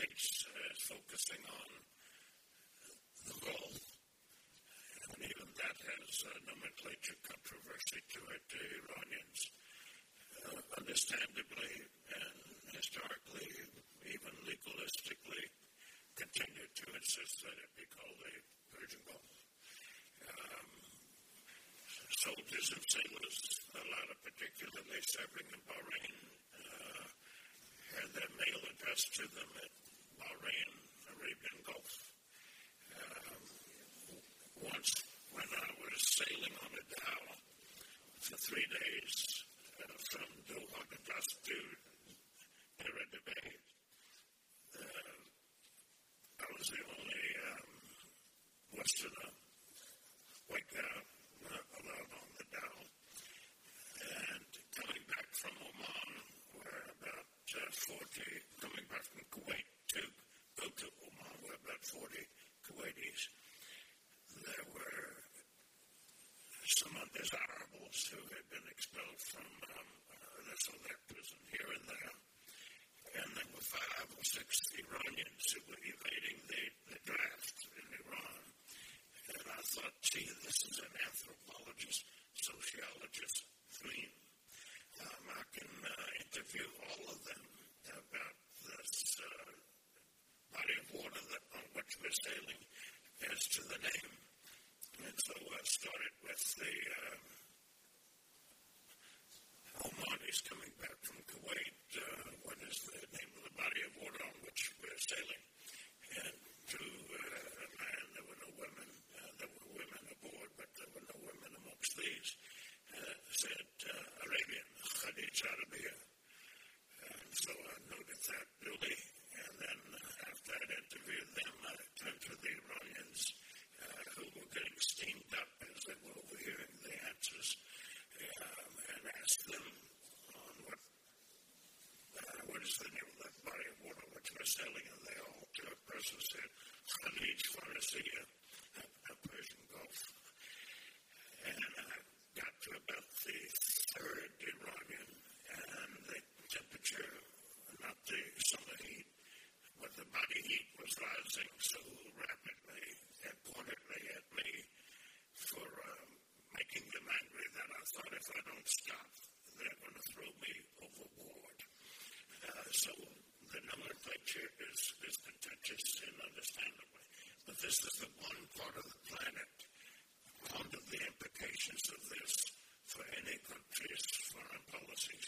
States is focusing on the Gulf, and even that has a nomenclature controversy to it. The Iranians, uh, understandably and historically, even legalistically, continue to insist that it be called the Persian Gulf. Um, soldiers and sailors, a lot of particularly serving in Bahrain, uh, had their mail addressed to them at Arabian Gulf. Um, once when I was sailing on a dhow for three days uh, from Doha to Merida Bay, uh, I was the only um, Westerner, white guy allowed on the dhow. And coming back from Oman, where about uh, 40, coming back from Kuwait to go to Oman, where about 40 Kuwaitis, there were some undesirables who had been expelled from um, uh, the select prison here and there. And there were five or six Iranians who were evading the, the draft in Iran. And I thought, gee, this is an anthropologist, sociologist dream. Um, I can uh, interview all of them about this uh, body of water that, on which we're sailing as to the name. And so I started with the Omanis coming back from Kuwait. Uh, what is the name of the body of water on which we're sailing? And to uh, land, there were no women. Uh, there were women aboard, but there were no women amongst these. Uh, said uh, Arabian, Khalij Arabia. And so I noted that duly. And then uh, after I'd interviewed them, turned to the Iranians uh, who were getting steamed up as they were overhearing the answers um, and asked them on what uh, what is the name of that body of water which we're sailing, and they all to a person said Khalij Farisiya, a Persian Gulf. And I got to about the third Iranian, and the temperature, not the summer heat, but the body heat was rising so rapidly and pointedly at me for um, making them angry that I thought if I don't stop, they're going to throw me overboard. Uh, so the nomenclature is, is contentious and understandably. But this is the one part of the planet, under the implications of this for any country's foreign policies,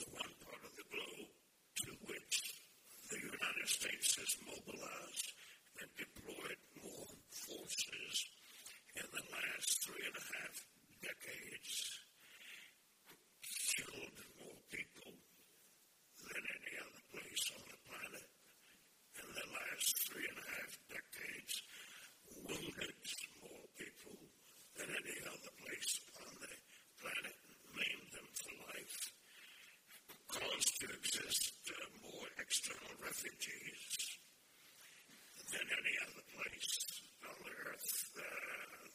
the one part of the globe United States has mobilized and deployed more forces in the last three and a half decades, killed more people than any other place on the planet in the last three and a half decades, wounded more people than any other place on the planet, maimed them for life, caused to exist uh, more external refugees than any other place on the earth uh,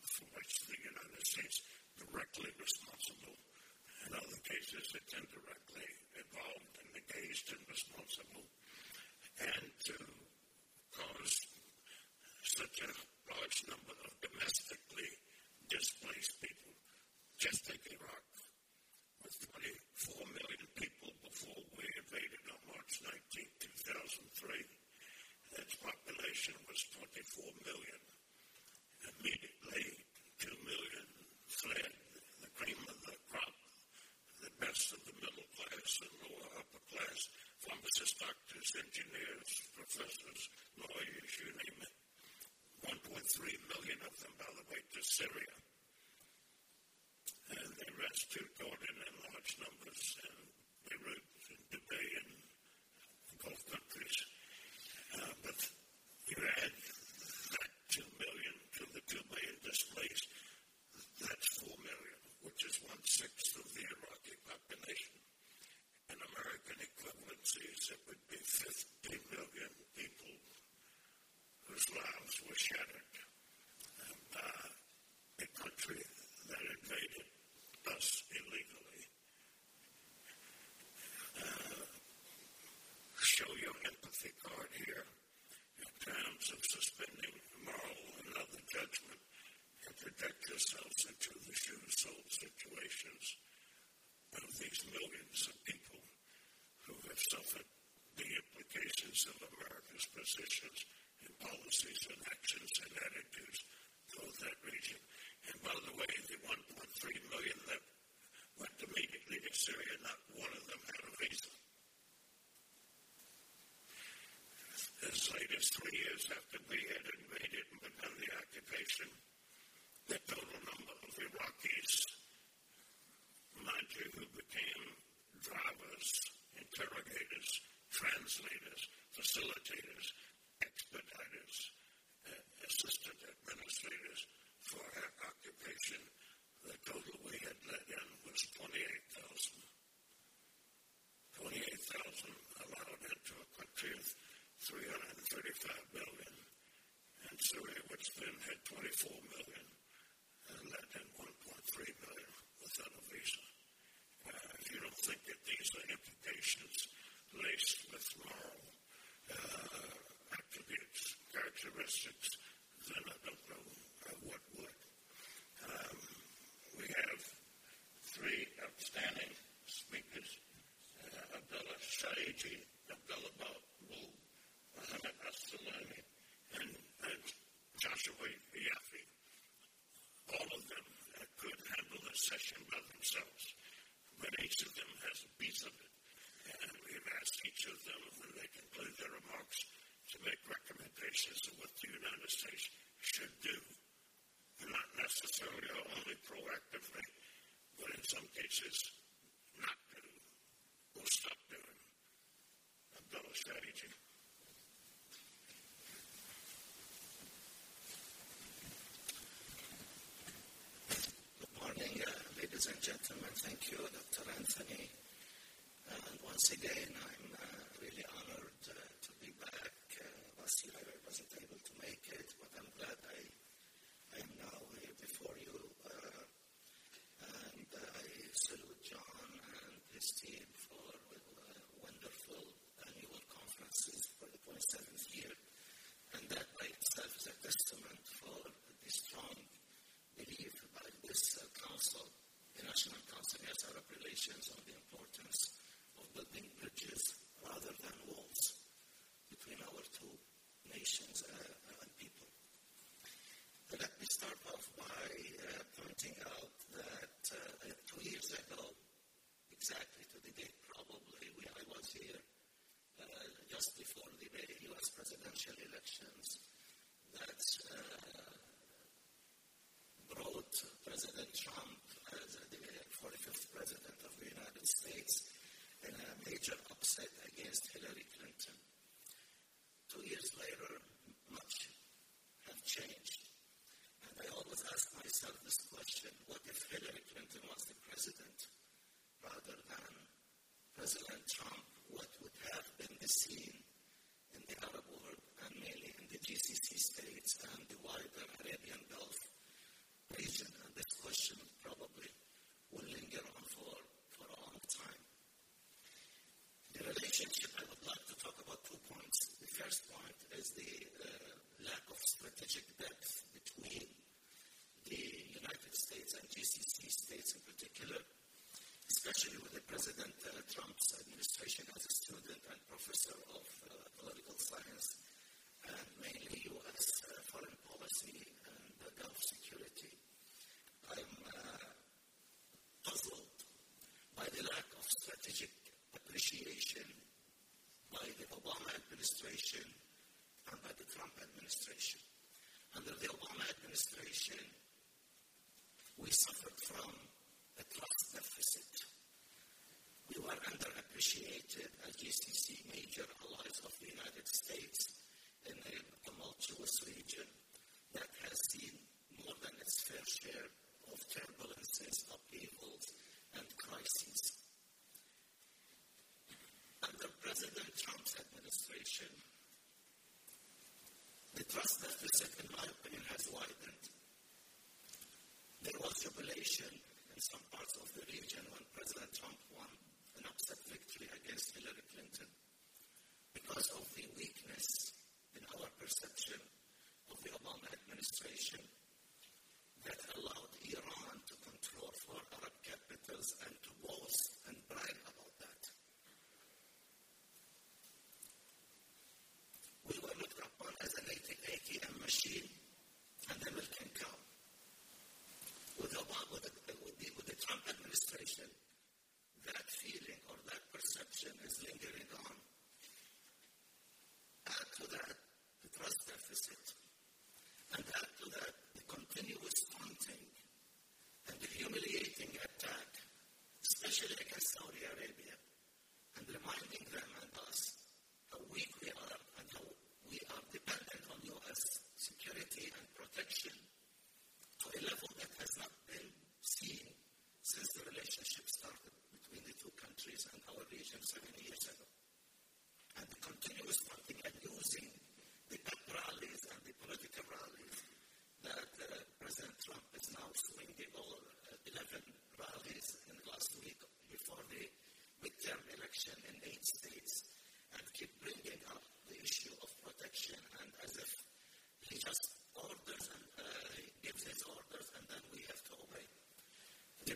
for which the United States directly responsible. In other cases, it's indirectly involved and engaged and responsible. And to cause such a large number of domestically displaced people. Just take Iraq with 24 million people before we invaded on March 19, 2003. Its population was 24 million. Immediately, 2 million fled the cream of the crop, the best of the middle class and lower upper class, pharmacists, doctors, engineers, professors, lawyers, you name it. 1.3 million of them, by the way, to Syria. And the rest to Jordan in large numbers, and Beirut and Dubai and Gulf countries. Uh, but you add that 2 million to the 2 million displaced, that's 4 million, which is one sixth of the Iraqi population. In American equivalencies, it would be 50 million people whose lives were shattered by a country that invaded us illegally. Uh, show your empathy card here in terms of suspending moral and other judgment and project yourselves into the shoe sold situations of these millions of people who have suffered the implications of America's positions and policies and actions and attitudes toward that region. And by the way, the 1.3 million that went immediately to Syria, not one of them had a visa. as late as three years after we had invaded Mongolia. each of them when they conclude their remarks to make recommendations of what the United States should do. Not necessarily or only proactively, but in some cases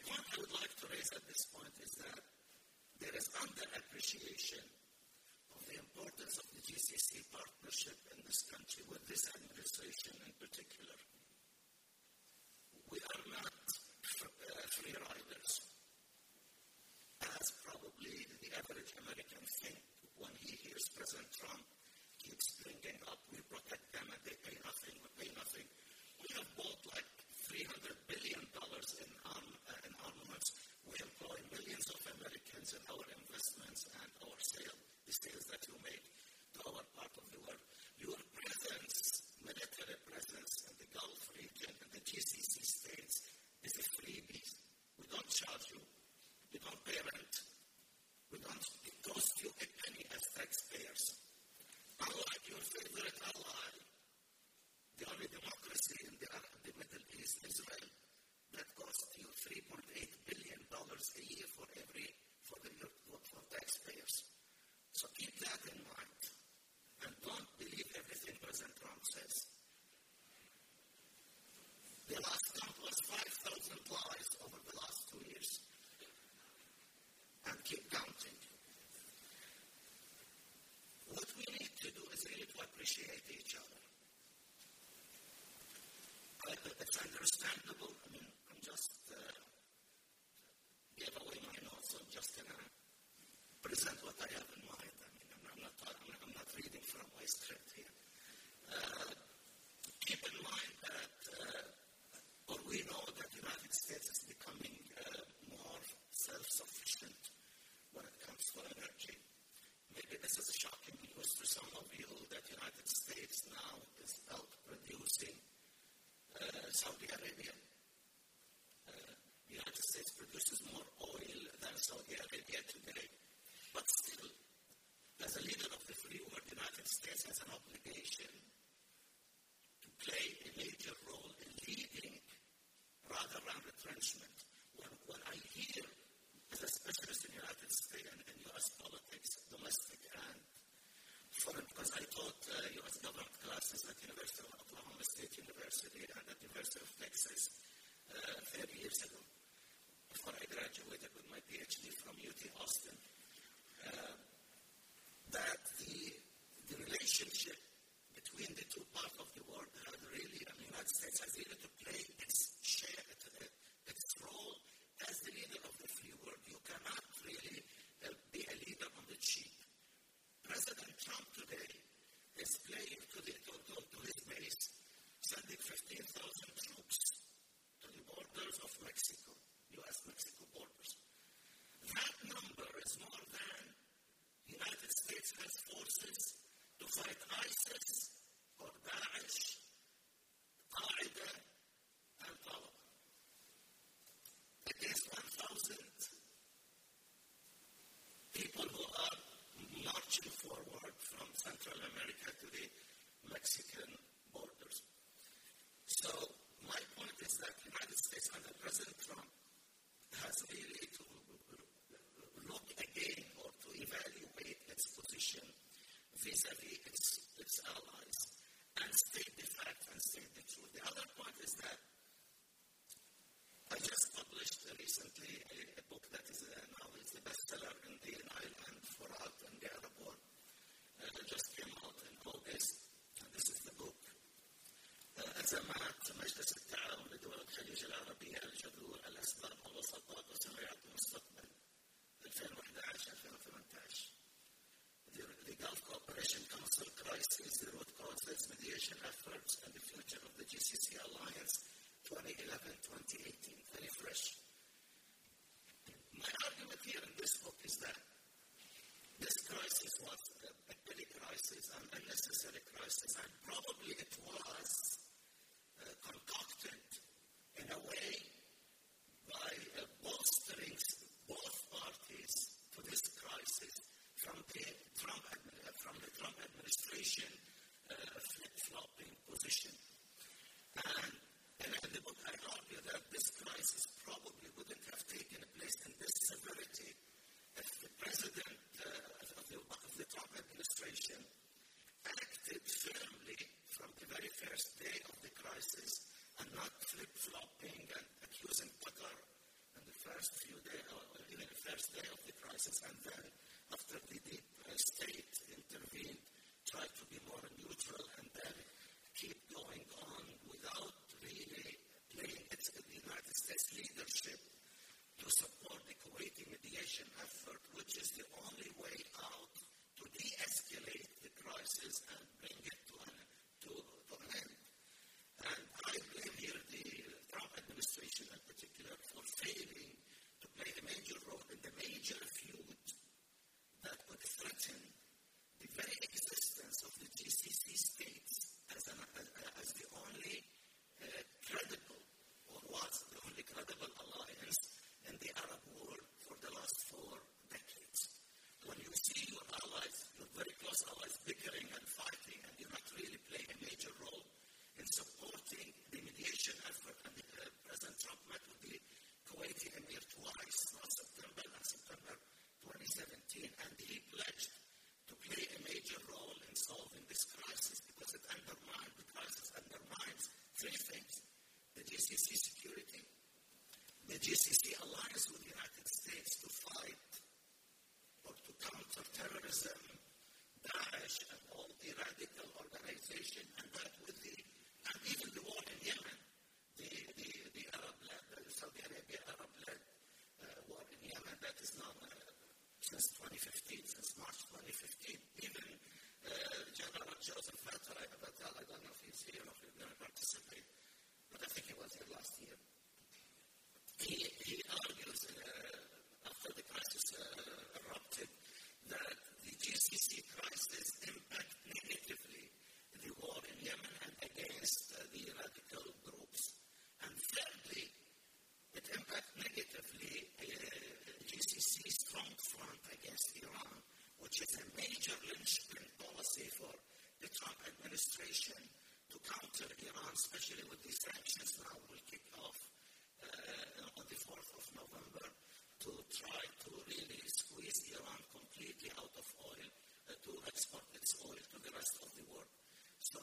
point I would like to raise at this point is that there is underappreciation of the importance of the GCC partnership in this country with this administration in particular. We are not uh, free riders, as probably the average American think when he hears President Trump keeps bringing up, we protect them and they pay nothing, we pay nothing. We have bought like $300 billion in, arm, armaments. We employ millions of Americans in our investments and our sale, the sales that you make to our part of the world. Your presence, military presence in the Gulf region and the GCC states is a freebie. We don't charge you. We don't pay rent. We don't, it costs you a penny as taxpayers. Unlike your favorite ally, the only democracy in the, the Middle East, Israel, that costs you $3.8 billion a year for every for the for taxpayers. So keep that in mind. And don't believe everything President Trump says. The last count was 5,000 lies over the last two years. And keep counting. What we need to do is really to appreciate each other. I, it's understandable. I mean, just uh, away my notes. I'm just gonna present what I have in mind. I mean, I'm, I'm not I'm, not reading from my script here. Uh, keep in mind that, uh, or we know that the United States is becoming uh, more self-sufficient when it comes to energy. Maybe this is a shocking news to some of you that the United States now is out producing uh, Saudi Arabia. United States produces more oil than Saudi Arabia today. But still, as a leader of the free world, the United States has an obligation to play a major role in leading rather than retrenchment. When, when I hear as a specialist in the United States and in U.S. politics, domestic and foreign, because I taught uh, U.S. government classes at the University of Oklahoma State University and at the University of Texas uh, 30 years ago, before I graduated with my PhD from UT Austin, uh, that the, the relationship between the world had really, and the United States has really to play its share, its role as the leader of the free world, you cannot really uh, be a leader on the cheap. President Trump today is playing to, the, to, to, to his base, sending 15,000 troops to the borders of Mexico, U.S.-Mexico borders. That number is more than the United States has forces to fight ISIS or Daesh, Al-Qaeda, and Taliban against 1,000 people who are marching forward from Central America to the Mexican ist ein Welt.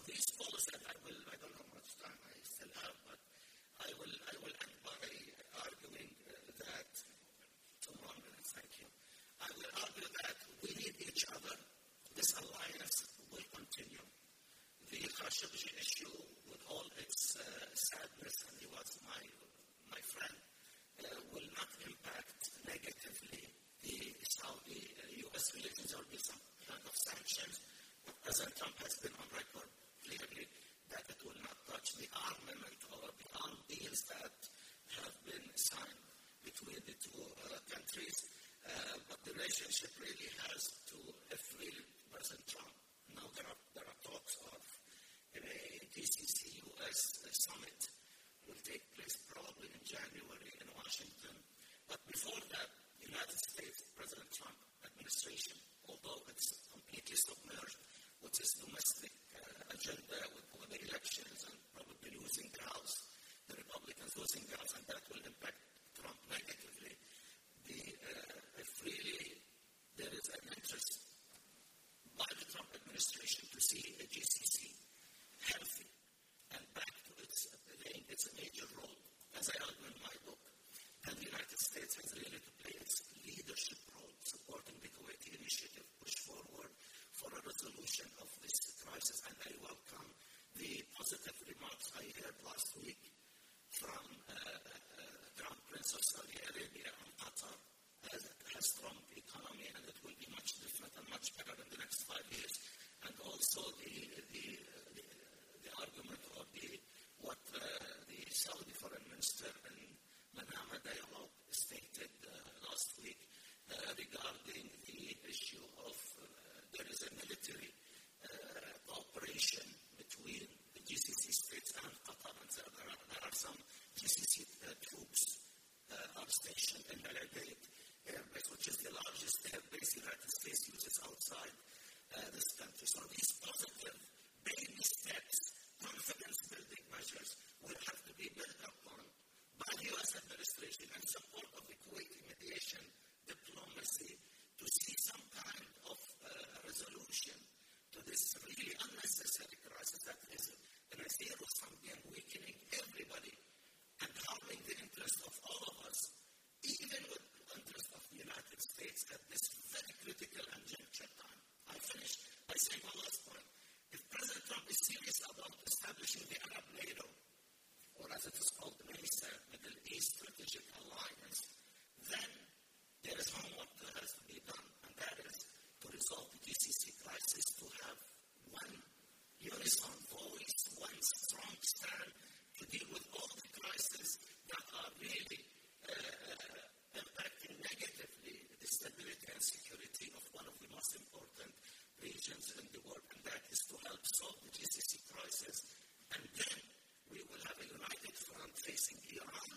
these four that I will, I don't know how much time I still have, but I will, I will end by arguing uh, that, two more minutes, thank you. I will argue that we need each other. This alliance will continue. The Khashoggi issue, with all its uh, sadness, and he was my, my friend, uh, will not impact negatively the Saudi-U.S. Uh, relations. There will be some kind of sanctions, President Trump. relationship really has to, a really President Trump, now there are, there are talks of a GCC US summit will take place probably in January in Washington. But before that, United States President Trump administration, although it's completely submerged with his domestic uh, agenda with all the elections and probably losing the House, the Republicans losing the House, and that will impact Trump negatively. The uh, really there is an interest by the Trump administration to see the GCC healthy and back to its playing its major role, as I argue in my book. And the United States has really to play its leadership role, supporting the Kuwaiti initiative, push forward for a resolution of this crisis. And I welcome the positive remarks I heard last week from uh, uh, uh Crown Prince of Saudi Arabia on Qatar as strong economy and it will be much different and much better in the next five years. And also the the, the, the argument of the what uh, the Saudi foreign minister in Manama dialogue stated uh, last week uh, regarding the issue of uh, there is a military uh, cooperation between the GCC states and Qatar, and there are, there are some GCC uh, troops are stationed in Al Udeid Airbase, which is the largest airbase the United States uses outside uh, this country. So These positive baby steps, confidence-building measures, will have to be built upon by the U.S. administration and support of the Kuwaiti mediation diplomacy to see some kind of uh, resolution to this really unnecessary crisis that is in a zero sum game, weakening everybody and harming the interest of all of us, even with interest the United States at this very critical and juncture time. I finish by saying one last point. If President Trump is serious about establishing the Arab NATO, or as it is called, the Middle East Strategic Alliance, then there is homework that has to be done, and that is to resolve the GCC crisis, to have one unison voice, one strong stand to deal with all the crises that are really uh, uh impacting negatively the stability and security of one of the most important regions in the world, and that is to help solve the GCC crisis. And then we will have a united front facing Iran,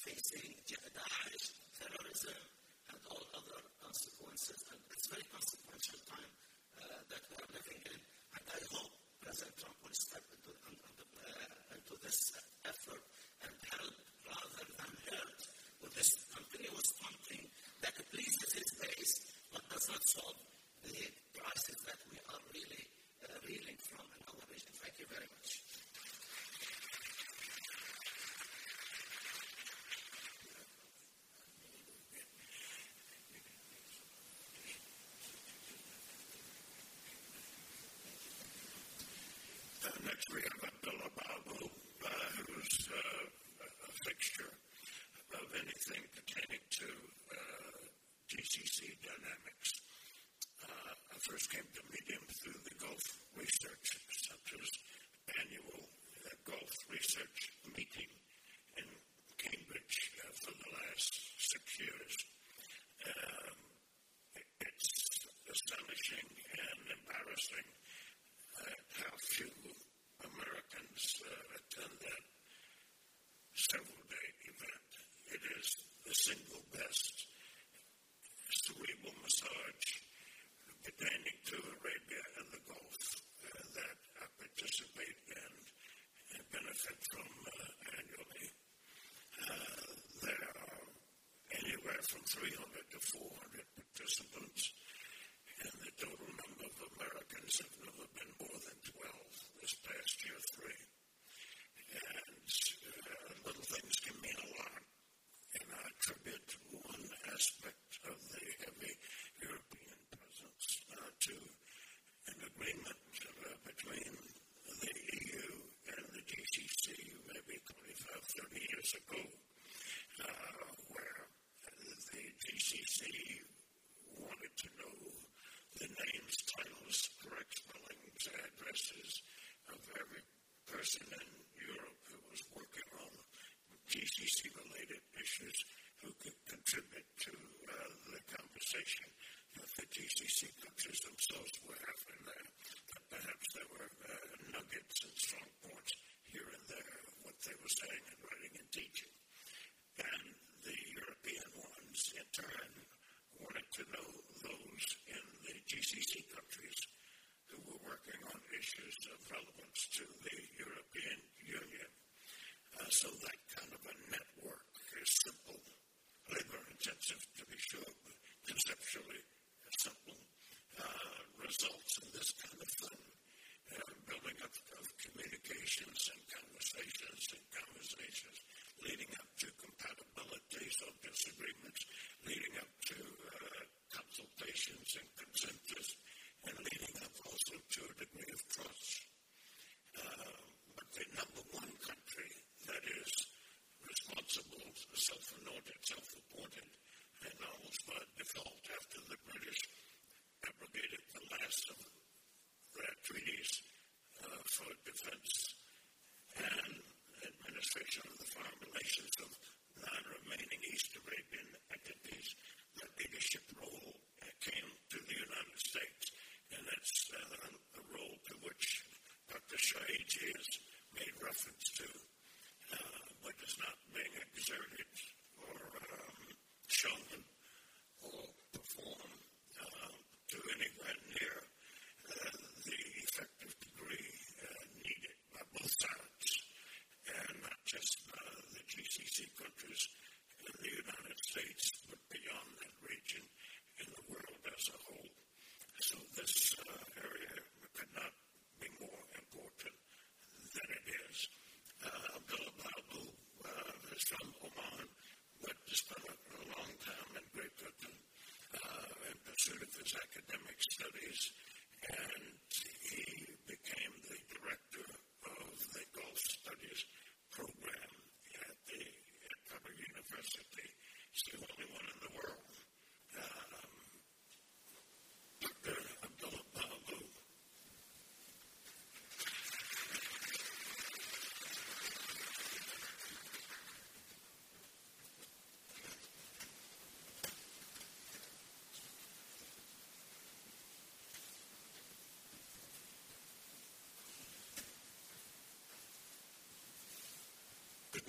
facing Daesh, terrorism, and all other consequences. And it's very consequential time uh, that we are living in. And I hope President Trump will step into, into, uh, into this effort and help rather than hurt well, this company was something that pleases his face but does not solve the crisis that we are from 300 to 400 participants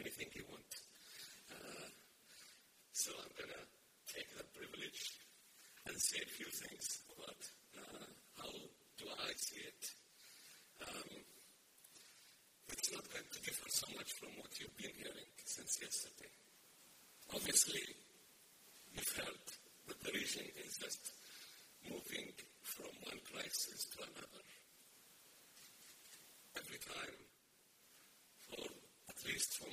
anything you want. Uh, so I'm going to take that privilege and say a few things about uh, how do I see it. Um, it's not going to differ so much from what you've been hearing since yesterday. Obviously, you've heard that the region is just moving from one crisis to another every time for at least for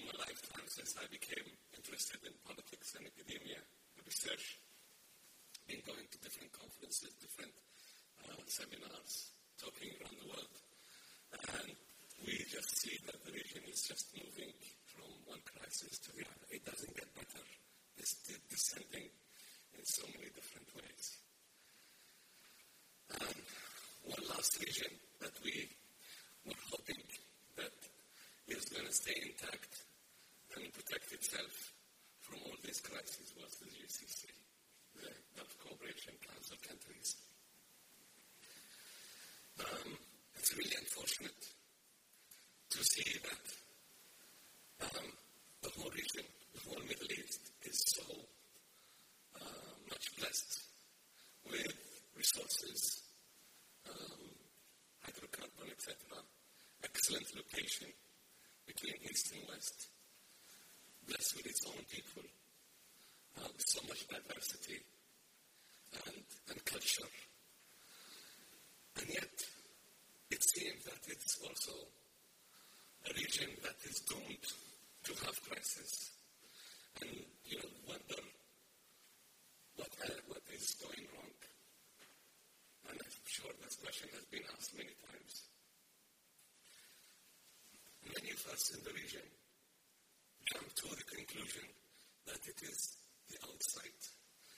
since I became interested in politics and academia research. Been going to different conferences, different uh, seminars, talking around the world. And we just see that the region is just moving from one crisis to the other. It doesn't get better. It's descending in so many different ways. And one last region that we we're hoping that is going to stay intact and protect itself from all these crises was the GCC, the Gulf Cooperation Council countries. Um, it's really unfortunate to see that um, the whole region, the whole Middle East, is so uh, much blessed with resources, um, hydrocarbon, etc., excellent location between East and West, blessed with its own people, uh, with so much diversity and, and culture. And yet, it seems that it's also a region that is doomed to have crisis. And you know, wonder what, uh, what is going wrong. And I'm sure this question has been asked many times many of us in the region come to the conclusion that it is the outside,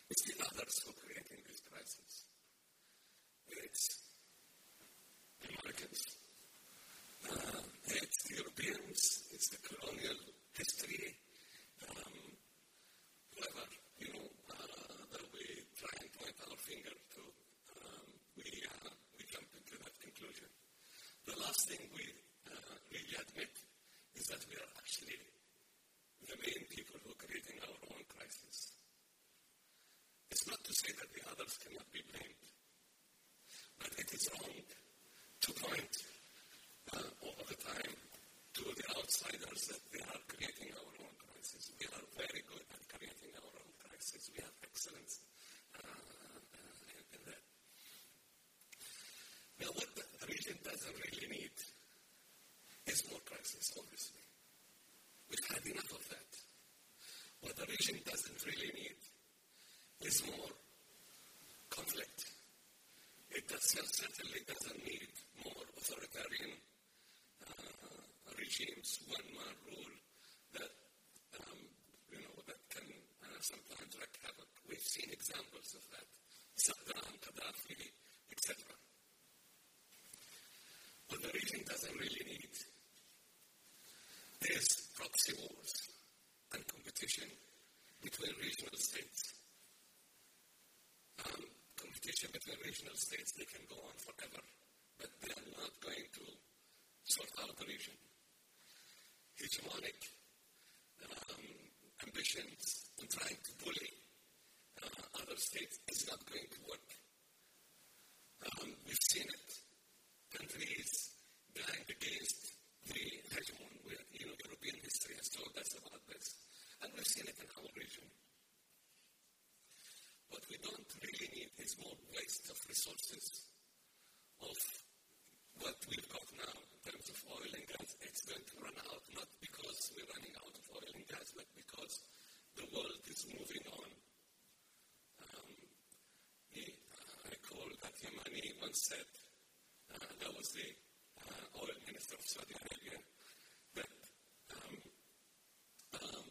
it's the others who are creating this crisis. It's the Americans, uh, it's the Europeans, it's the colonial history, um, whoever, you know, uh, that we try and point our finger to, um, we, uh, we jump into that conclusion. The last thing we really admit is that we are actually the main people who are creating our own crisis. It's not to say that the others cannot be blamed, but it is wrong to point uh, all the time to the outsiders that they are creating our own crisis. We are very good at creating our own crisis. We have excellence uh, uh, in, that. Now, what the region doesn't really need is more crisis, obviously. We've had enough of that. What the region doesn't really need is more conflict. It certainly doesn't need more authoritarian uh, regimes, one-man rule that um, you know that can uh, sometimes wreak havoc. We've seen examples of that: Saddam, Gaddafi, etc. What the region doesn't really need there's proxy wars and competition between regional states. Um, competition between regional states, they can go on forever, but they are not going to sort out the region. Hegemonic um, ambitions and trying to bully uh, other states is not going to work. Um, we've seen it. Countries dying against the hegemon you know, European history has told us about this. And we've seen it in our region. What we don't really need is more waste of resources, of what we've got now in terms of oil and gas. It's going to run out, not because we're running out of oil and gas, but because the world is moving on. Um, he, uh, I recall that Yamani once said, uh, that was the uh, oil minister of Saudi Arabia, that um, um,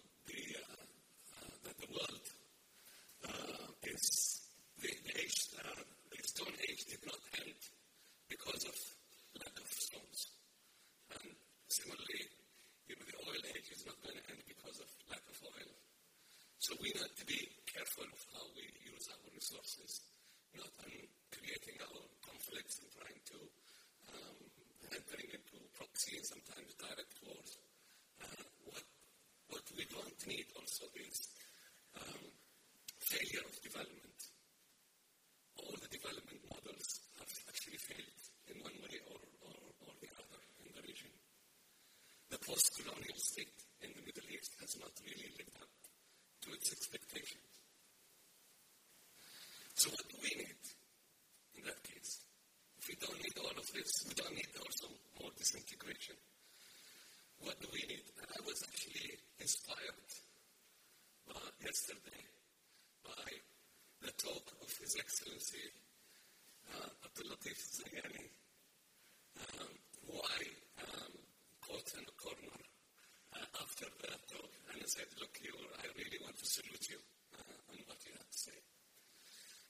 also is um, failure of development. All the development models have actually failed in one way or, or, or the other in the region. The post-colonial state in the Middle East has not really lived up to its expectations. So what do we need in that case? If we don't need all of this, we don't need also more disintegration. What do we need? And I was actually inspired by yesterday by the talk of His Excellency uh, Abdul Latif um, who I um, caught in a corner uh, after the talk and I said, Look, you, I really want to salute you uh, on what you have to say.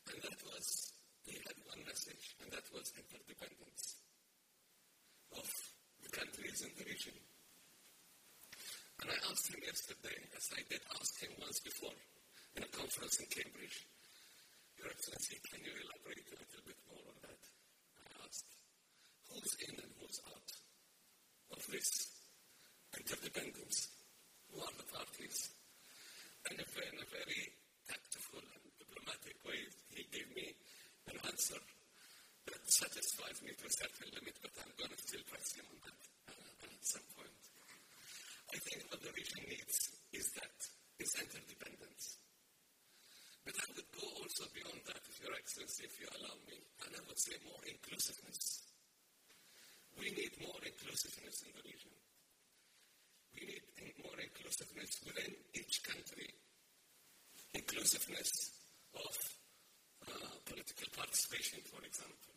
And that was, he had one message, and that was interdependence of the countries in the region. And I asked him yesterday, as I did ask him once before in a conference in Cambridge, Your Excellency, can you elaborate a little bit more on that? I asked, who's in and who's out of this interdependence? Who are the parties? And if in a very tactful and diplomatic way, he gave me an answer that satisfies me to a certain limit, but I'm going to still press him on that uh, at some point. I think what the region needs is that, is interdependence. But I would go also beyond that, if Your Excellency, if you allow me, and I would say more inclusiveness. We need more inclusiveness in the region. We need more inclusiveness within each country. Inclusiveness of uh, political participation, for example.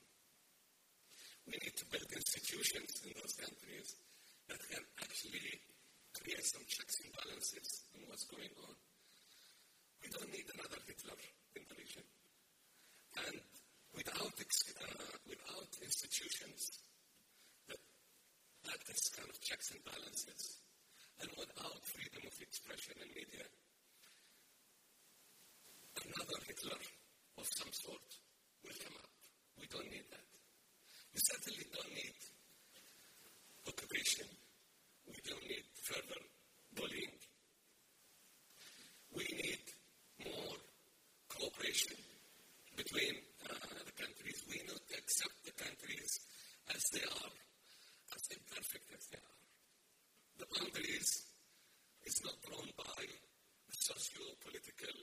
We need to build institutions in those countries that can actually create some checks and balances in what's going on. We don't need another Hitler in the region. And without, uh, without institutions that this kind of checks and balances, and without freedom of expression and media, another Hitler of some sort will come up. We don't need that. We certainly don't need occupation we don't need further bullying. We need more cooperation between uh, the countries. We do not accept the countries as they are, as imperfect as they are. The boundaries is not drawn by the socio-political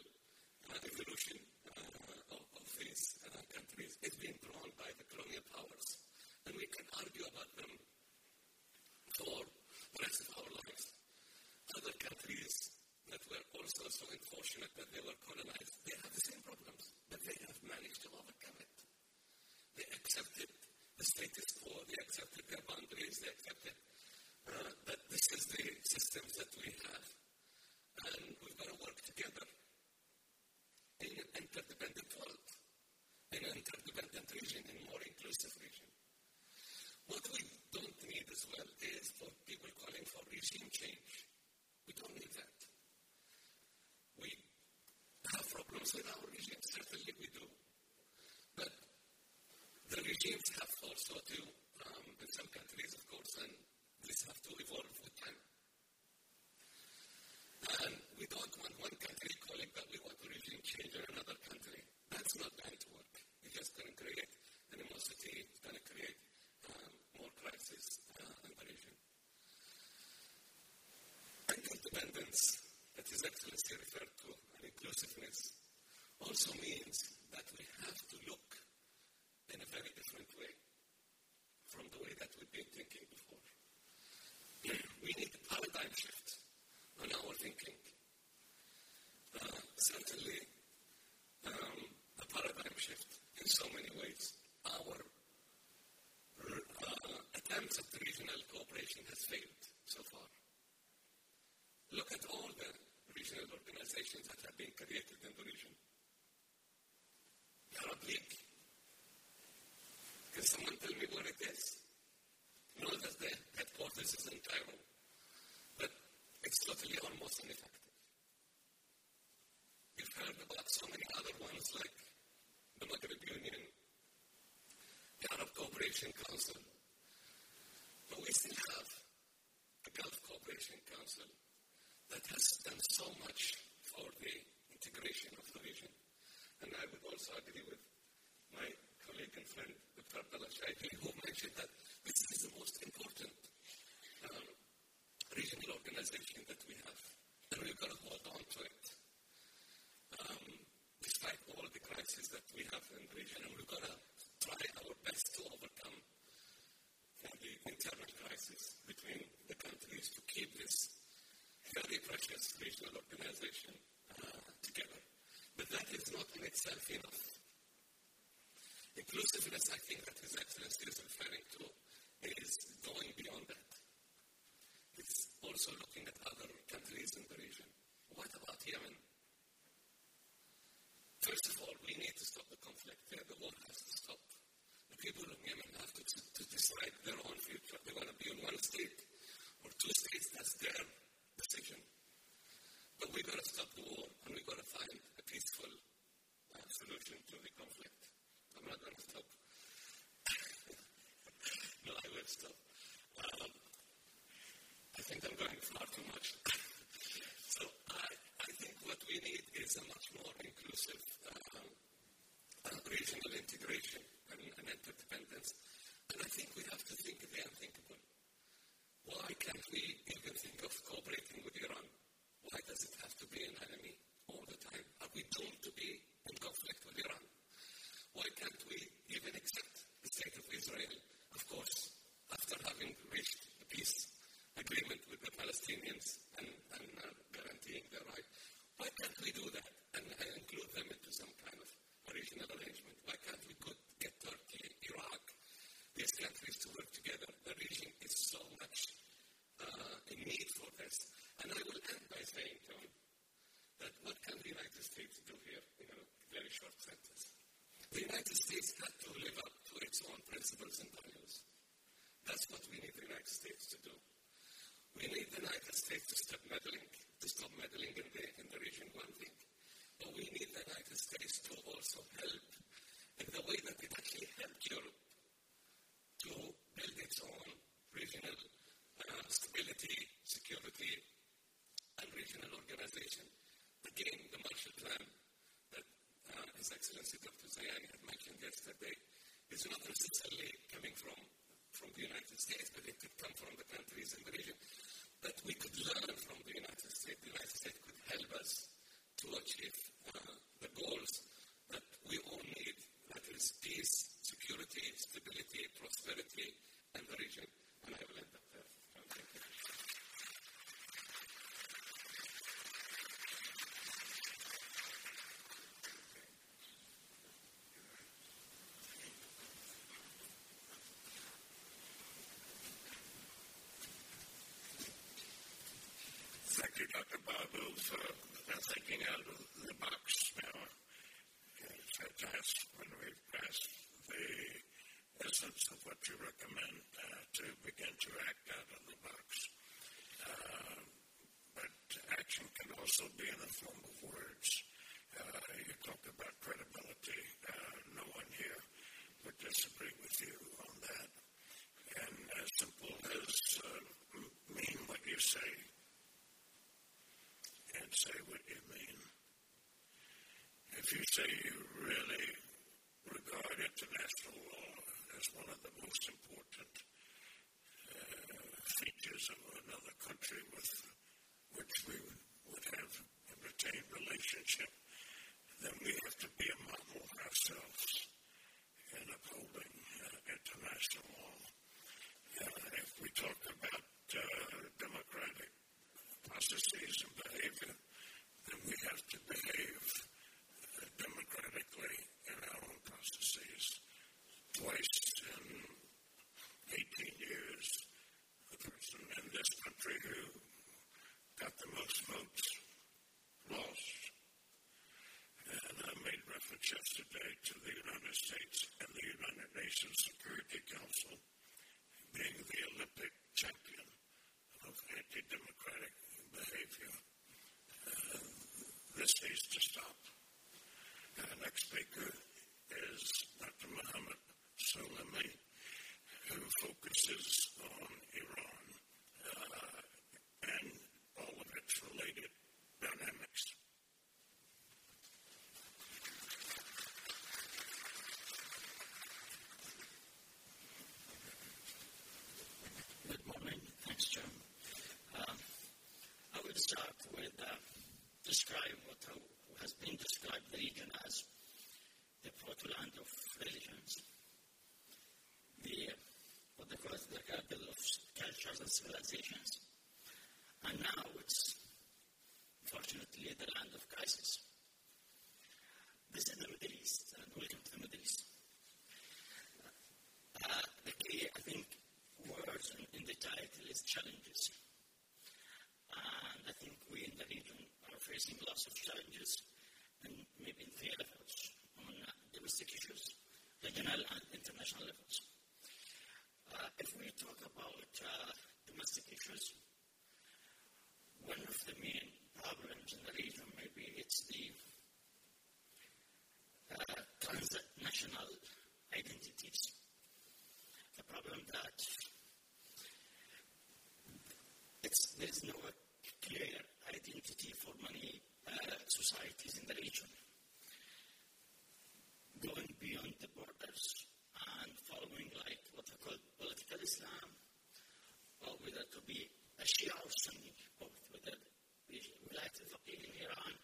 uh, evolution uh, of, of, these uh, countries. It's been drawn by the colonial powers. And we can argue about them for the rest of our lives. Other countries that were also so unfortunate that they were colonized, they have the same problems, but they have managed to overcome it. They accepted the status quo, they accepted their boundaries, they accepted uh, that this is the systems that we have. And we've got to work together in an interdependent world, in an interdependent region, in a more inclusive region. What we don't need as well is for people calling for regime change. We don't need that. We have problems with our regime, certainly we do. But the regimes have also to, um, in some countries, of course, and this have to evolve with time. And we don't want one country calling that we want a regime change in another country. That's not going to work. It's just going to create animosity, it's going to create um, more crisis uh, in the region. Interdependence, that His Excellency referred to, and inclusiveness, also means that we have to look in a very different way from the way that we've been thinking before. we need a paradigm shift on our thinking. Uh, certainly, um, a paradigm shift in so many ways. Our uh, attempts at regional cooperation has failed so far. Look at all the regional organizations that have been created in the region. The Arab League. Can someone tell me where it is? know that the headquarters is in Cairo, but it's totally almost ineffective. You've heard about so many other ones like the Maghreb Union, the Arab Cooperation Council, but we still have the Gulf Cooperation Council, that has done so much for the integration of the region. And I would also agree with my colleague and friend, Dr. Abdullah who mentioned that this is the most important um, regional organization that we have, and we've got to hold on to it. Um, despite all the crises that we have in the region, and we've got to try our best to overcome the internal crisis between the countries to keep this very precious regional organization uh, together. But that is not in itself enough. Inclusiveness, I think, that His Excellency is referring to, is going beyond that. It's also looking at other countries in the region. What about Yemen? First of all, we need to stop the conflict there. The war has to stop. The people of Yemen have to, to decide their own future. They want to be in one state or two states. That's their decision. But we've got to stop the war and we've got to find a peaceful uh, solution to the conflict. I'm not going to stop. no, I will stop. Um, I think I'm going far too much. so I, I think what we need is a much more inclusive um, uh, regional integration and, and interdependence. And I think we have to think of the unthinkable. Why can't we even think of cooperating with Iran? Why does it have to be an enemy all the time? Are we doomed to be in conflict with Iran? Why can't we even accept the state of Israel? Of course, after having reached a peace agreement with the Palestinians and, and uh, guaranteeing their right, why can't we do that and, and include them into some kind of regional arrangement? Why can't we get Turkey, Iraq, these countries to work together. The region is so much uh, in need for this. And I will end by saying, John, that what can the United States do here in a very short sentence? The United States had to live up to its own principles and values. That's what we need the United States to do. We need the United States to stop meddling, to stop meddling in the, in the region, one thing. But we need the United States to also help in the way that it actually helped Europe to build its own regional uh, stability, security, and regional organization. Again, the Marshall Plan that uh, His Excellency Dr. Zayani had mentioned yesterday is not necessarily coming from, from the United States, but it could come from the countries in the region. That we could learn from the United States. The United States could help us to achieve uh, the goals that we all need, that is peace, security, stability, prosperity, and the region. And I will end up there. Thank you. Thank you, Dr. Baabood, for thinking out of the box now. It's that's when we've passed the essence of what you recommend uh, to begin to act out of the box. Uh, but action can also be in the form of words. Uh, you talk about credibility. Uh, no one here would disagree with you on that. And as simple as uh, mean what you say say what you mean. If you say you really regard international law as one of the most important uh, features of another country with which we would have a retained relationship, then we have to be a model ourselves in upholding uh, international law. Uh, if we talk about uh, democratic processes and behavior, then we have to behave democratically in our own processes. Twice in 18 years, the person in this country who got the most votes lost. And I made reference yesterday to the United States and the United Nations Security Council being the Olympic champion of anti-democratic behavior. Uh, this needs to stop. Our next speaker is Dr. Mohammed Al-Sulami, who focuses on Iran uh, and all of its related describe what has been described the region as the proto-land of religions, the what they call the capital of cultures and civilizations. And now it's fortunately the land of crisis. This is the Middle East, and welcome to the Middle East. Uh, the key, I think, words in, in the title is challenges. And I think we in the region are facing lots of challenges, and maybe in three levels on uh, domestic issues, regional and international levels. Uh, if we talk about uh, domestic issues, one of the main problems in the region maybe it's the uh, transnational identities. The problem that it's, there's no clear identity for many uh, societies in the region. Going beyond the borders and following like what we call political Islam, or whether to be a Shia or Sunni, both whether we, we like the faqih in Iran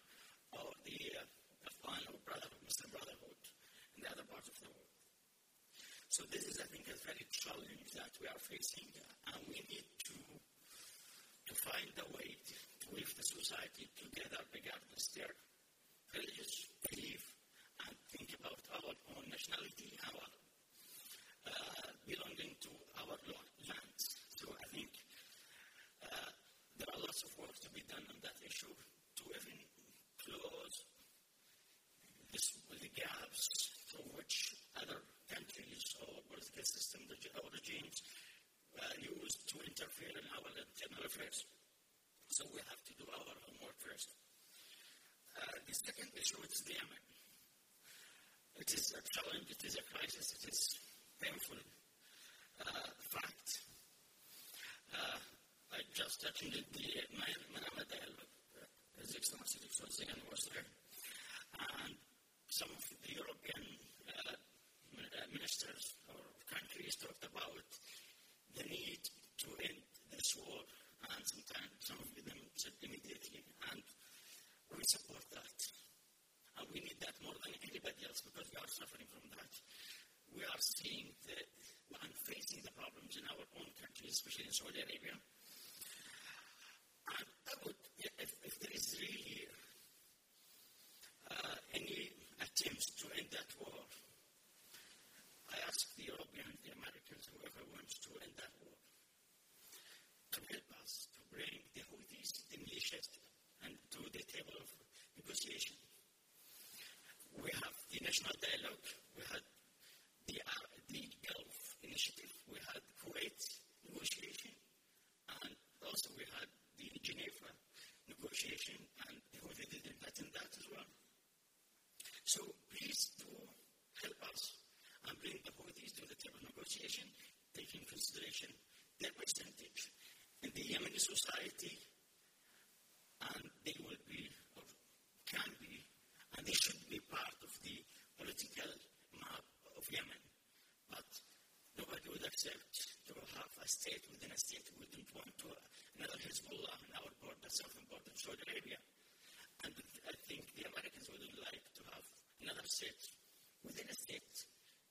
or the uh, Afghan or Brotherhood, Muslim Brotherhood in the other parts of the world. So this is, I think, a very challenge that we are facing, and we need to to find a way to weave the society together regardless their religious belief and think about our own nationality, our uh, belonging to our lands. So I think uh, there are lots of work to be done on that issue to even close this, the gaps through which other countries or political systems or regimes uh, used to interfere in our internal affairs. So we have to do our homework first. Uh, second issue is the Yemen. It is a challenge, it is a crisis, it is painful uh, fact. Uh, I just attended the dialogue. His Excellency. Zegan was there. And some of the European uh, ministers or countries talked about the need to end this war, and sometimes some of them said immediately, and we support that. And we need that more than anybody else because we are suffering from that. We are seeing the, and facing the problems in our own country, especially in Saudi Arabia. And I would, if, if there is really uh, any attempts to end that war, I ask the Europeans, the Americans, whoever wants to end that war, to help us to bring the Houthis, the militias, and to the table of negotiation. The national dialogue, we had the, uh, the Gulf Initiative, we had Kuwait negotiation, and also we had the Geneva negotiation, and the Houthi didn't attend that as well. So please do help us and bring the Houthis to the table negotiation, taking consideration their percentage in the Yemeni society, and they will be, or can be, and they should be part of the political map of Yemen. But nobody would accept to have a state within a state. We don't want to another Hezbollah in our border, southern border Saudi Arabia. And I think the Americans wouldn't like to have another state within a state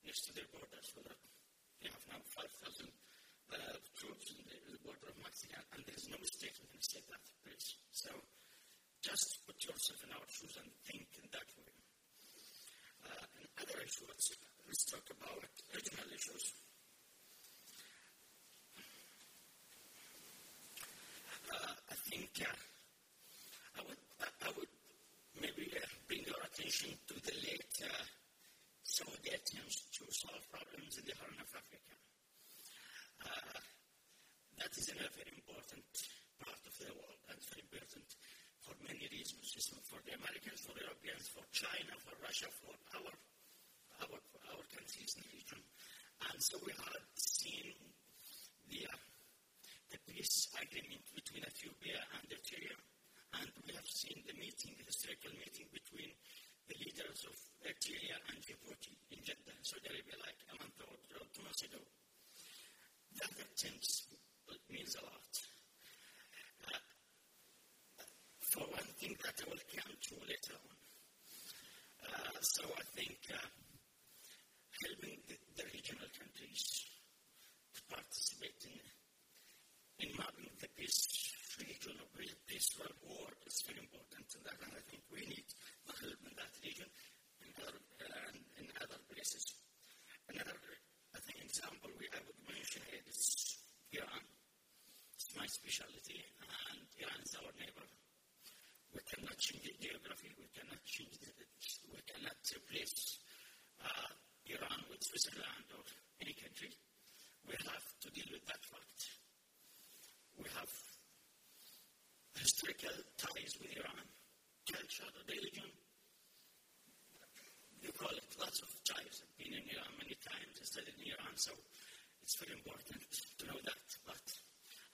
next to their borders. So that they have now 5,000 uh, troops in the, the, border of Mexico, and there's no state within a state that place. So just put yourself in our shoes and think in that way. Uh, and other issues, let's talk about regional issues. Uh, I think uh, I would I would maybe uh, bring your attention to the late uh, Saudi attempts to solve problems in the Horn of Africa. Uh, that is a very important part of the world and very important for many reasons. It's for the Americans, for the Europeans, for China, for Russia, for our our, our countries in the region. And so we have seen the, uh, the peace agreement between Ethiopia and Eritrea, and we have seen the meeting, the historical meeting between the leaders of Eritrea and Djibouti in Jeddah, Saudi Arabia, like a month or two months ago. That means a lot. Uh, so I think uh, helping the, the, regional countries to participate in, in mapping the peace region or peaceful war is very important. And, that, and I think we need help in that region and other, uh, in other places. Another, I think, example we, I would mention is Iran. It's my specialty, and Iran is our neighbor. We cannot change the geography, we cannot change the, we cannot replace uh, Iran with Switzerland or any country. We have to deal with that fact. We have historical ties with Iran, culture, religion. You call it lots of ties. I've been in Iran many times, I studied in Iran, so it's very important to know that. But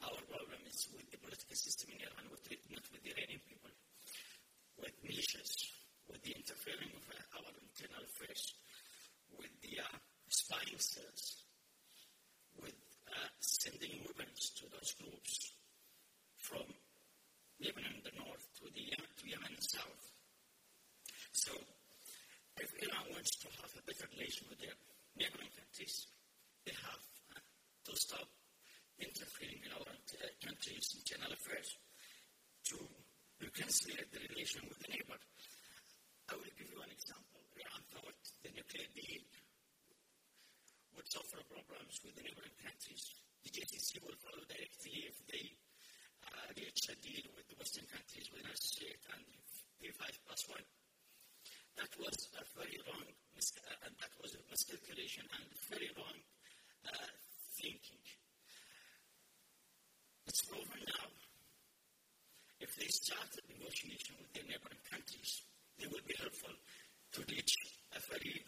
our problem is with the political system in Iran, with it, not with the Iranian people, with militias, with the interfering of our internal affairs, with the uh, spying cells, with uh, sending weapons to those groups from Lebanon in the north to the to Yemen in the south. So, if Iran wants to have a better relation with their neighboring countries, they have uh, to stop interfering in our country's internal affairs to reconcile the relation with the neighbor. I will give you an example. Iran thought the nuclear deal would suffer problems with the neighboring countries. The GCC will follow directly if they uh, reach a deal with the Western countries, with the United States and P5 plus one. That was a very wrong, uh, and that was a miscalculation and very wrong uh, thinking. It's over now. If they start a negotiation with their neighboring countries, they will be helpful to reach a very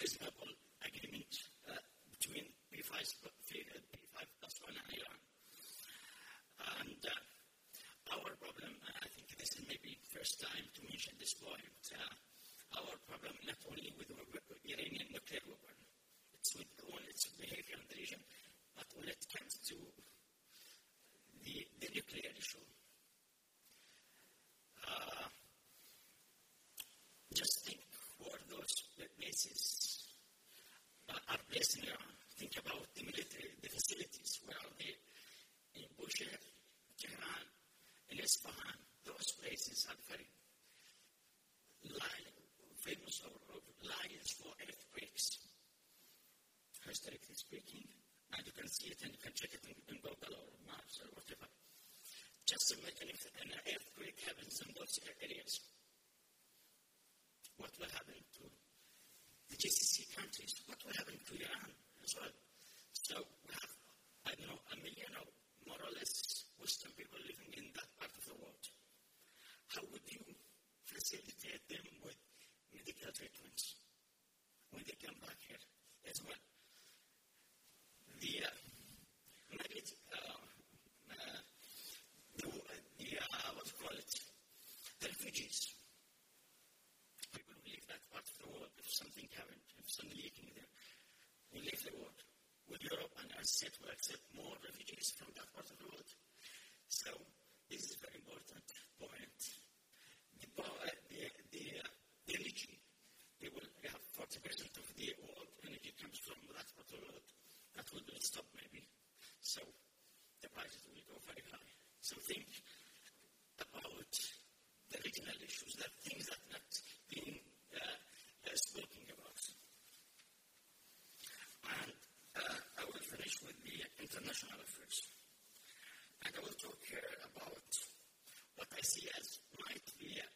reasonable agreement uh, between P5, P5 plus one and Iran. And uh, our problem, I think this is maybe first time to mention this point, uh, our problem not only with Iranian nuclear weapon, it's with its behavior in the region, but when it comes to the, the nuclear issue. Uh, just think where those bases are placed in Think about the military, the facilities. Where are they? In Bushehr, Tehran, in Isfahan. Those places are very line, famous or lines for earthquakes, historically speaking and you can see it and you can check it in, in Google or Maps or whatever. Imagine if an earthquake happens in those areas. What will happen to the GCC countries? What will happen to Iran as well? So we have, I don't know, a million or more or less Western people living in that part of the world. How would you facilitate them with medical treatments when they come back here as well? the uh, uh, uh, the, the uh, what you call it, the refugees. People who live that part of the world, if something happened, if something leaking there, will leave the world. Will And will accept more refugees from that part of the world? So this is a very important point. The, uh, the, the, uh, the energy, they will have 40% of the world energy comes from that part of the world that will be stop maybe. So the prices will go very high. So think about the regional issues, the things that not being uh, uh, spoken about. And uh, I will finish with the international affairs. And I will talk here about what I see as might be a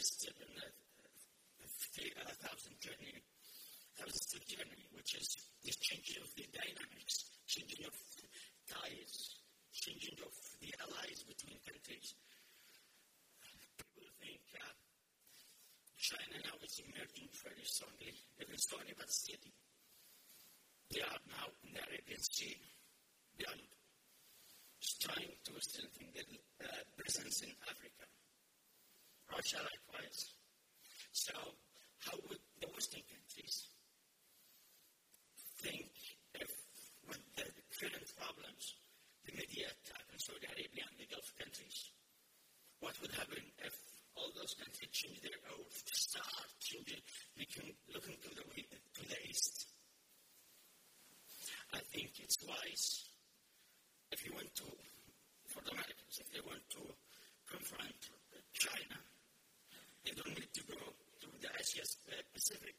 in the 50,000 journey positive journey, which is the changing of the dynamics, changing of ties, changing of the allies between countries. People think uh, China now is emerging very strongly, even strongly but steady. They are now in the Arabian Sea. Are trying to strengthen their uh, presence in Africa. Russia likewise. So, how would the Western countries think if, with the current problems, the media attack in Saudi Arabia and the Gulf countries, what would happen if all those countries change their oath, to start changing, looking, looking to the, to the east. I think it's wise if you want to, for the Americans, if they want to confront China, they don't need to go to the Asia Pacific.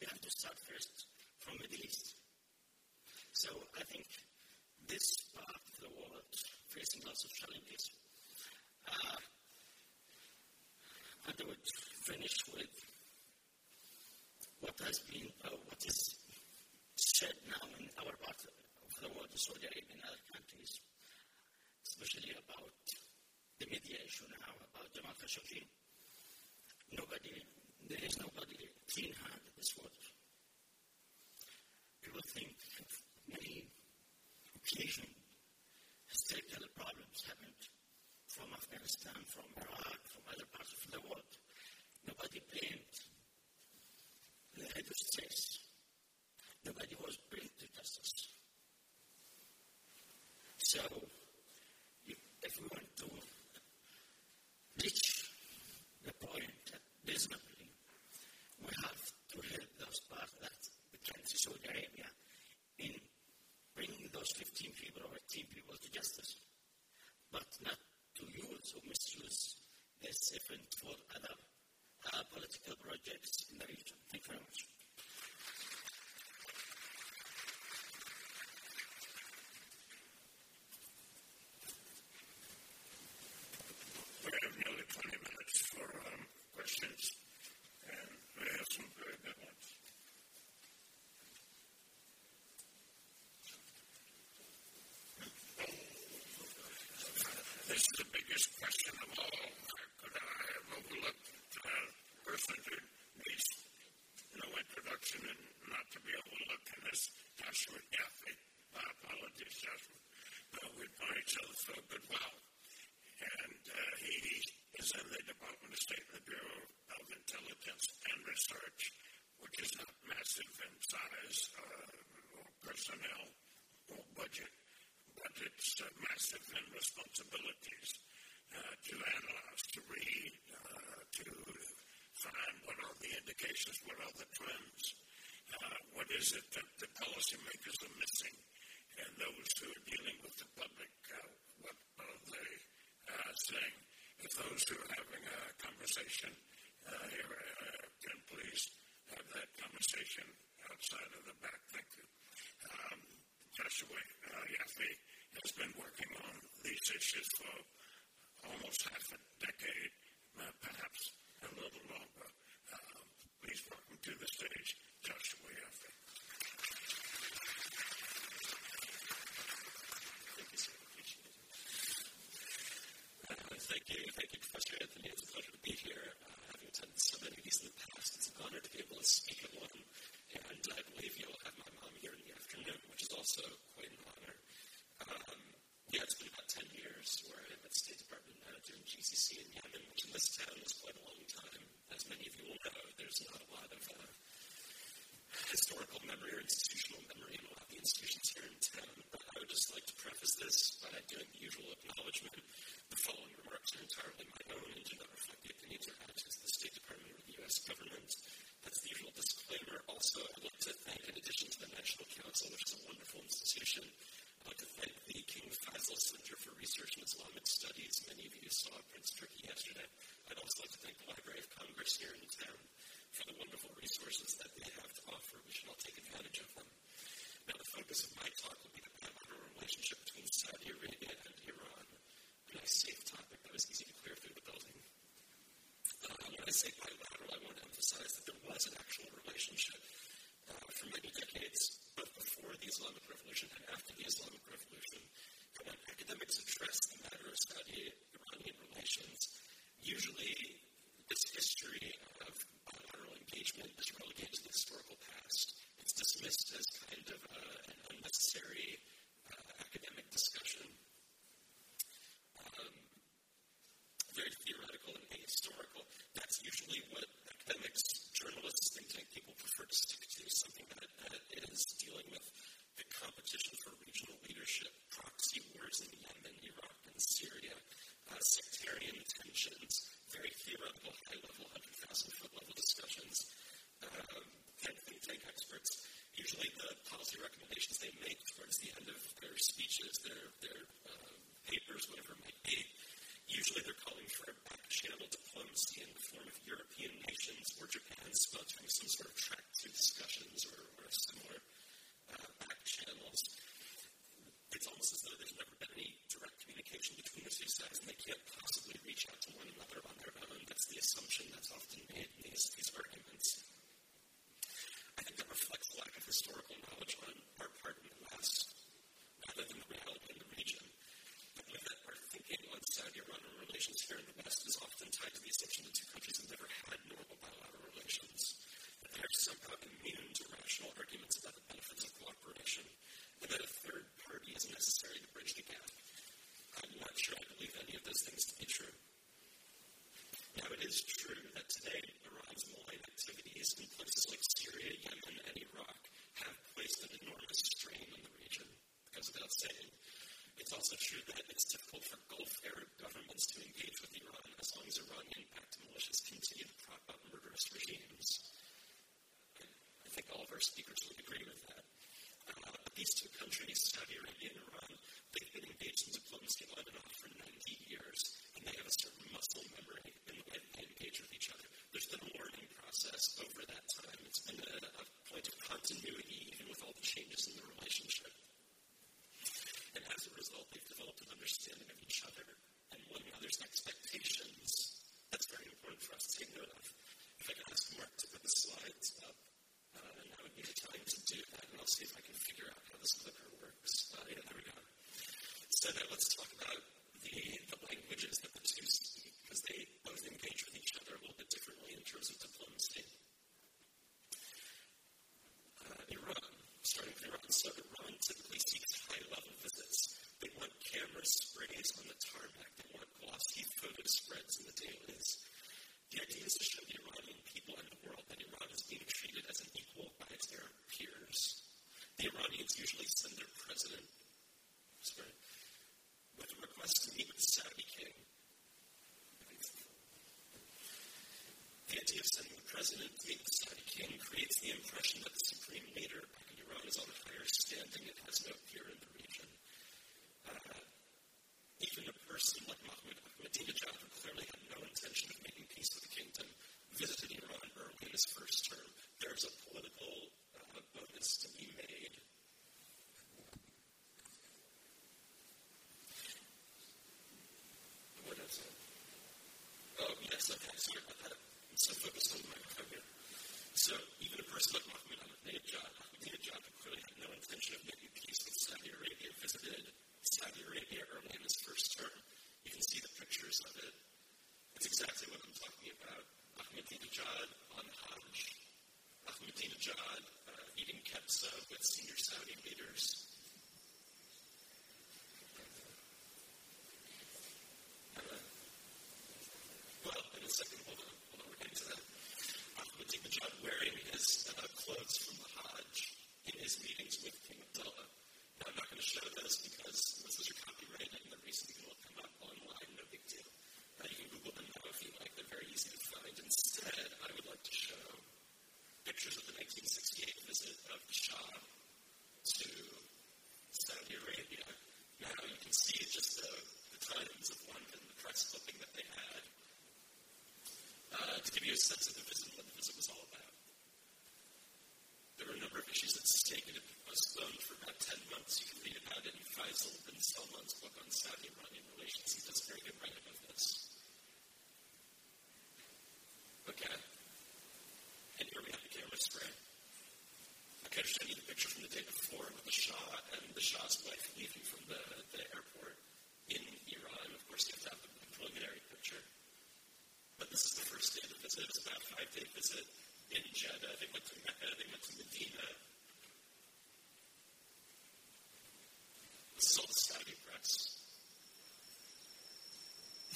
They have to start first from the East. So I think this part of the world facing lots of challenges. Uh, and I would finish with what has been, uh, what is said now in our part of the world, Saudi Arabia and other countries, especially about the mediation now, about Jamal Khashoggi. Nobody, there is nobody clean hand in this world. People think many occasions historical problems happened from Afghanistan, from Iraq, from other parts of the world. Nobody blamed the head of state. Nobody was brought to justice. So, if we want to reach the point that reasonably, we have to help those parts that the country Saudi Arabia in bringing those 15 people or 18 people to justice, but not to use or misuse this event for other uh, political projects in the region. Thank you very much. is it that the policymakers are missing and those who are dealing with the public, uh, what are they uh, saying? If those who are having a conversation uh, here uh, can please have that conversation outside of the back. Thank you. Um, Joshua uh, Yaffe has been working on these issues for almost half a decade, uh, perhaps a little longer. Um, please welcome to the stage Joshua Yaffe. Thank you. Thank you, Professor Anthony. It's a pleasure to be here. Uh, having attended so many of these in the past, it's an honor to be able to speak at one. And I believe you'll have my mom here in the afternoon, which is also quite an honor. Um, yeah, it's been about 10 years where I'm at State Department manager in GCC in Yemen, which in town is quite a long time. As many of you will know, there's not a lot of uh, historical memory or institutional memory in a lot of the institutions here in town. But I would just like to preface this by doing the usual acknowledgement the following remarks are entirely my own and do not reflect the opinions or attitudes of the State Department or the U.S. government. That's the usual disclaimer. Also, I'd like to thank, in addition to the National Council, which is a wonderful institution, I'd like to thank the King Faisal Center for Research in Islamic Studies. Many of you saw Prince Turki yesterday. I'd also like to thank the Library of Congress here in town for the wonderful resources that they have to offer. We should all take advantage of them. Now, the focus of my talk will be the bilateral relationship between Saudi Arabia and Iran nice, safe topic that was easy to clear through the building. Uh, when I say bilateral, I want to emphasize that there was an actual relationship uh, for many decades, both before the Islamic Revolution and after the Islamic Revolution. When academics address the matter of Saudi-Iranian relations, usually this history of bilateral engagement is relegated to the historical past. It's dismissed as kind of uh, an unnecessary uh, academic discussion very theoretical and ahistorical. That's usually what academics, journalists think tank people prefer to stick to something that, that is dealing with the competition for regional leadership, proxy wars in Yemen, Iraq, and Syria, uh, sectarian tensions, very theoretical, high level, 100,000 foot level discussions. Um, and think tank experts, usually the policy recommendations they make towards the end of their speeches, their, their uh, papers, whatever it might be, usually they're calling for a back channel diplomacy in the form of European nations or Japan sponsoring some sort of track to discussions or, or similar uh, back channels. It's almost as though there's never been any direct communication between the two sides and they can't possibly reach out to one another on their own. That's the assumption that's often made in these, these arguments. I think that reflects a lack of historical knowledge on our part in the West rather than the reality in the region. I believe that our thinking on Saudi-Iran relations here in the West is often tied to the assumption that two countries have never had normal bilateral relations, that they are somehow immune to rational arguments about the benefits of cooperation, and that a third party is necessary to bridge the gap. I'm not sure I believe any of those things to be true. Now, it is true that today Iran's malign activities in places like Syria, Yemen, sallam sorry about that. I'm so focused on microphone here. So, even a person like Mahmoud Ahmadinejad, Ahmadinejad clearly had no intention of making peace with Saudi Arabia, visited Saudi Arabia early in his first term. You can see the pictures of it. It's exactly what I'm talking about. Ahmadinejad on Hajj. Ahmadinejad uh, eating kebsa with senior Saudi leaders. Well, in a second, hold on, hold on, we're getting to that. Ahmadinejad wearing his uh, clothes from the Hajj in his meetings with King Abdullah. Now, I'm not going to show this because this is copyrighted and the reason you will come up online, no big deal. Uh, you can Google them now if you like, they're very easy to find. Instead, I would like to show pictures of the 1968 visit of the Shah to Saudi Arabia. Now you can see just the, the times of London, the press clipping that they had, uh, to give you a sense of the visit, what the visit was all about. There were a number of issues at stake. and It postponed for about 10 months. You can read about it in Faisal bin Salman's book on Saudi-Iranian relations. He does a very good writing of this. Okay. And here we have the camera spray. Okay, I'll show you the picture from the day before with the Shah and the Shah's wife leaving from the, the airport in Iran. Of course, you have to have the preliminary picture. But this is the first day of the visit. It was about a five day visit in Jeddah. They went to Mecca, they went to Medina. This is all the Saudi press.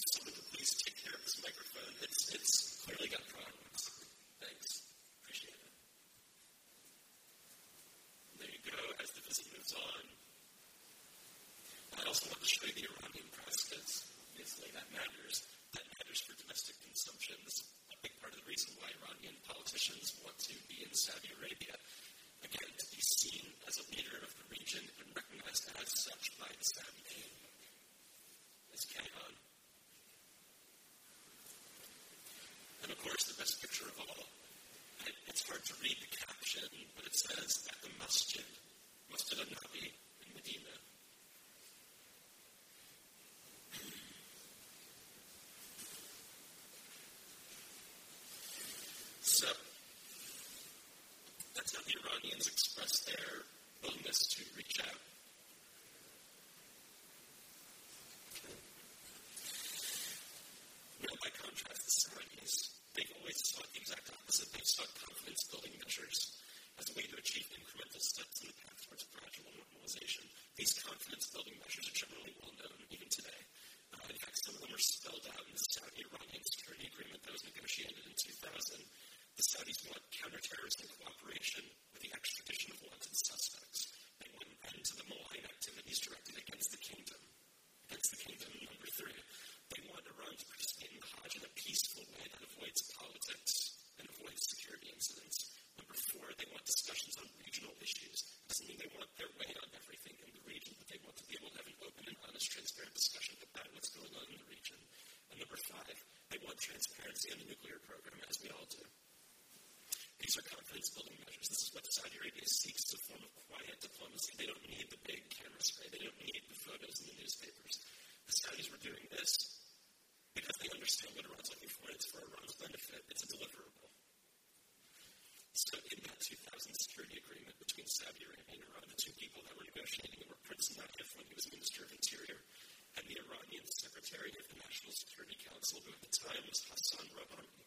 Someone could please take care of this microphone. It's, it's clearly got problems. Thanks. Appreciate it. There you go as the visit moves on. I also want to show you the Iranian press because obviously that matters that matters for domestic consumption. This is a big part of the reason why Iranian politicians want to be in Saudi Arabia. Again, to be seen as a leader of the region and recognized as such by the Saudi king. Let's carry on. And of course, the best picture of all. It, it's hard to read the caption, but it says that the masjid, Masjid al-Nabi in Medina, except on the nuclear program, as we all do. These are confidence building measures. This is what Saudi Arabia seeks to form a quiet diplomacy. They don't need the big camera spray. They don't need the photos in the newspapers. The Saudis were doing this because they understand what Iran's looking for. It's for Iran's benefit. It's a deliverable. So in that 2000 security agreement between Saudi Arabia and Iran, the two people that were negotiating were Prince Nayef when he was Minister of Interior and the Iranian Secretary of the National Security Council, who at the time was Hassan Rouhani.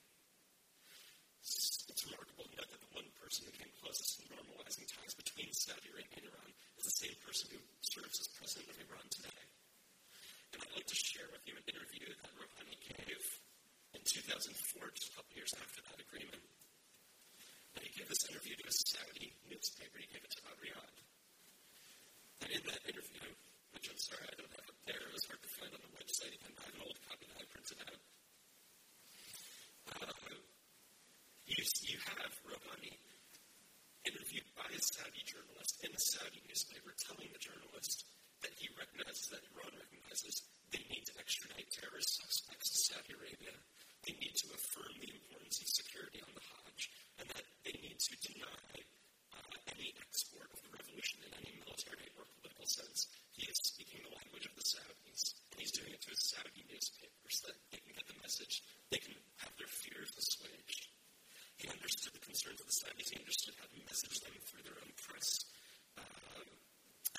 It's remarkable to note that the one person who came closest to normalizing ties between Saudi Arabia and Iran is the same person who serves as president of Iran today. And I'd like to share with you an interview that Rouhani gave in 2004, just a couple years after that agreement. And he gave this interview to a Saudi newspaper. He gave it to Riyadh. And in that interview, which I'm sorry I don't have up there, it was hard to find on the website, and I have an old copy that I printed out. Uh, you, you have Rouhani interviewed by a Saudi journalist in a Saudi newspaper telling the journalist that he recognizes, that Iran recognizes, they need to extradite terrorist suspects to Saudi Arabia. They need to affirm the importance of security on the Hajj, and that they need to deny any export of the revolution in any military or political sense. He is speaking the language of the Saudis, and he's doing it to his Saudi newspapers so that they can get the message, they can have their fears assuaged. He understood the concerns of the Saudis, he understood how to message them through their own press. Um,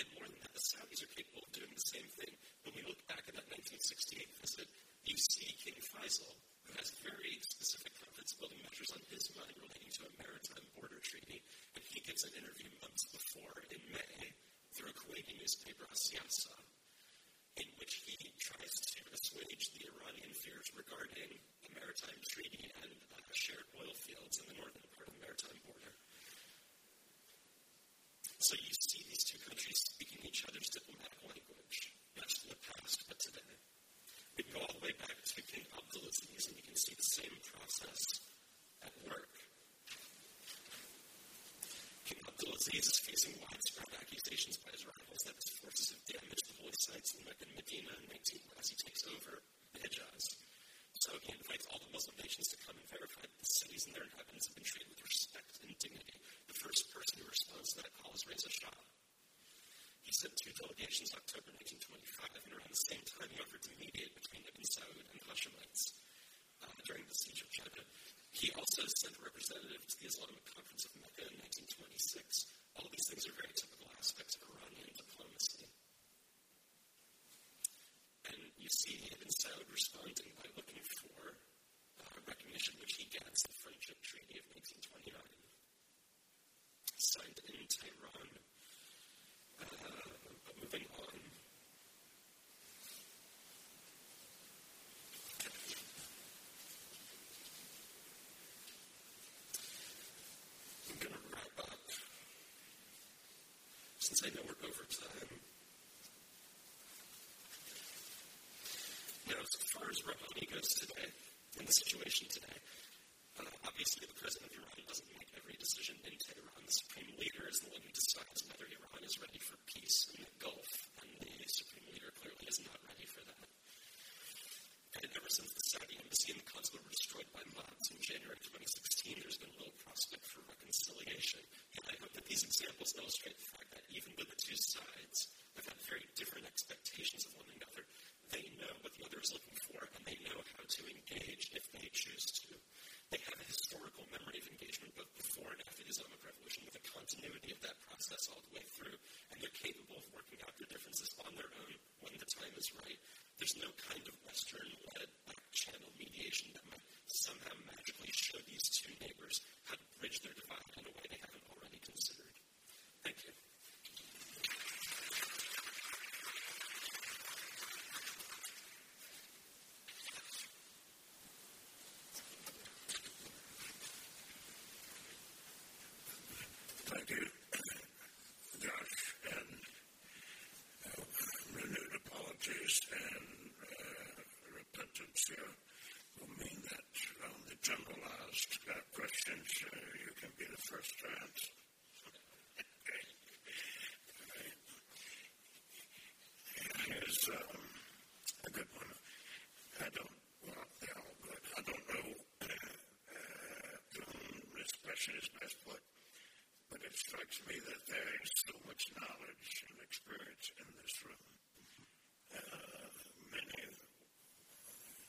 and more than that, the Saudis are capable of doing the same thing. When we look back at that 1968 visit, you see King Faisal, has very specific confidence building measures on his mind relating to a maritime border treaty. And he gives an interview months before in May through a Kuwaiti newspaper, Siyasa, in which he tries to assuage the Iranian fears regarding a maritime treaty and uh, shared oil fields in the northern part of the maritime border. So you see these two countries speaking each other's diplomatic language, not just in the past, but today. We go all the way back to King Abdulaziz, and you can see the same process at work. King Abdulaziz is facing widespread accusations by his rivals that his forces have damaged the holy sites in Medina in 19, as he takes over the Hijaz. So he invites all the Muslim nations to come and verify that the cities and their inhabitants have been treated with respect and dignity. The first person who responds to that call is Reza Shah. He sent two delegations October 1925, and around the same time he offered to mediate between Ibn Saud and the Hashemites uh, during the siege of Jeddah. He also sent a representative to the Islamic Conference of Mecca in 1926. All these things are very typical aspects of Iranian diplomacy. And you see Ibn Saud responding by looking for uh, recognition, which he gets the Friendship Treaty of 1929, signed in Tehran moving on. I'm going to wrap up since I know we're over time. Now, as far as Rouhani goes today, in the situation today, obviously the president of Iran doesn't make every decision in Tehran. The supreme leader is the one who decides whether Iran is ready for peace in the Gulf, and the supreme leader clearly is not ready for that. And ever since the Saudi embassy and the consulate were destroyed by mobs in January 2016, there's been little prospect for reconciliation. And I hope that these examples illustrate the fact that even though the two sides have had very different expectations of one another, they know what the other is looking for, and they know how to engage if they choose to. They have a historical memory of engagement both before and after the Islamic Revolution with a continuity of that process all the way through, and they're capable of working out their differences on their own when the time is right. There's no kind of Western-led back-channel mediation that might somehow magically show these two neighbors how to bridge their divide in a way they haven't already considered. Thank you. Strikes me that there is so much knowledge and experience in this room. Uh, many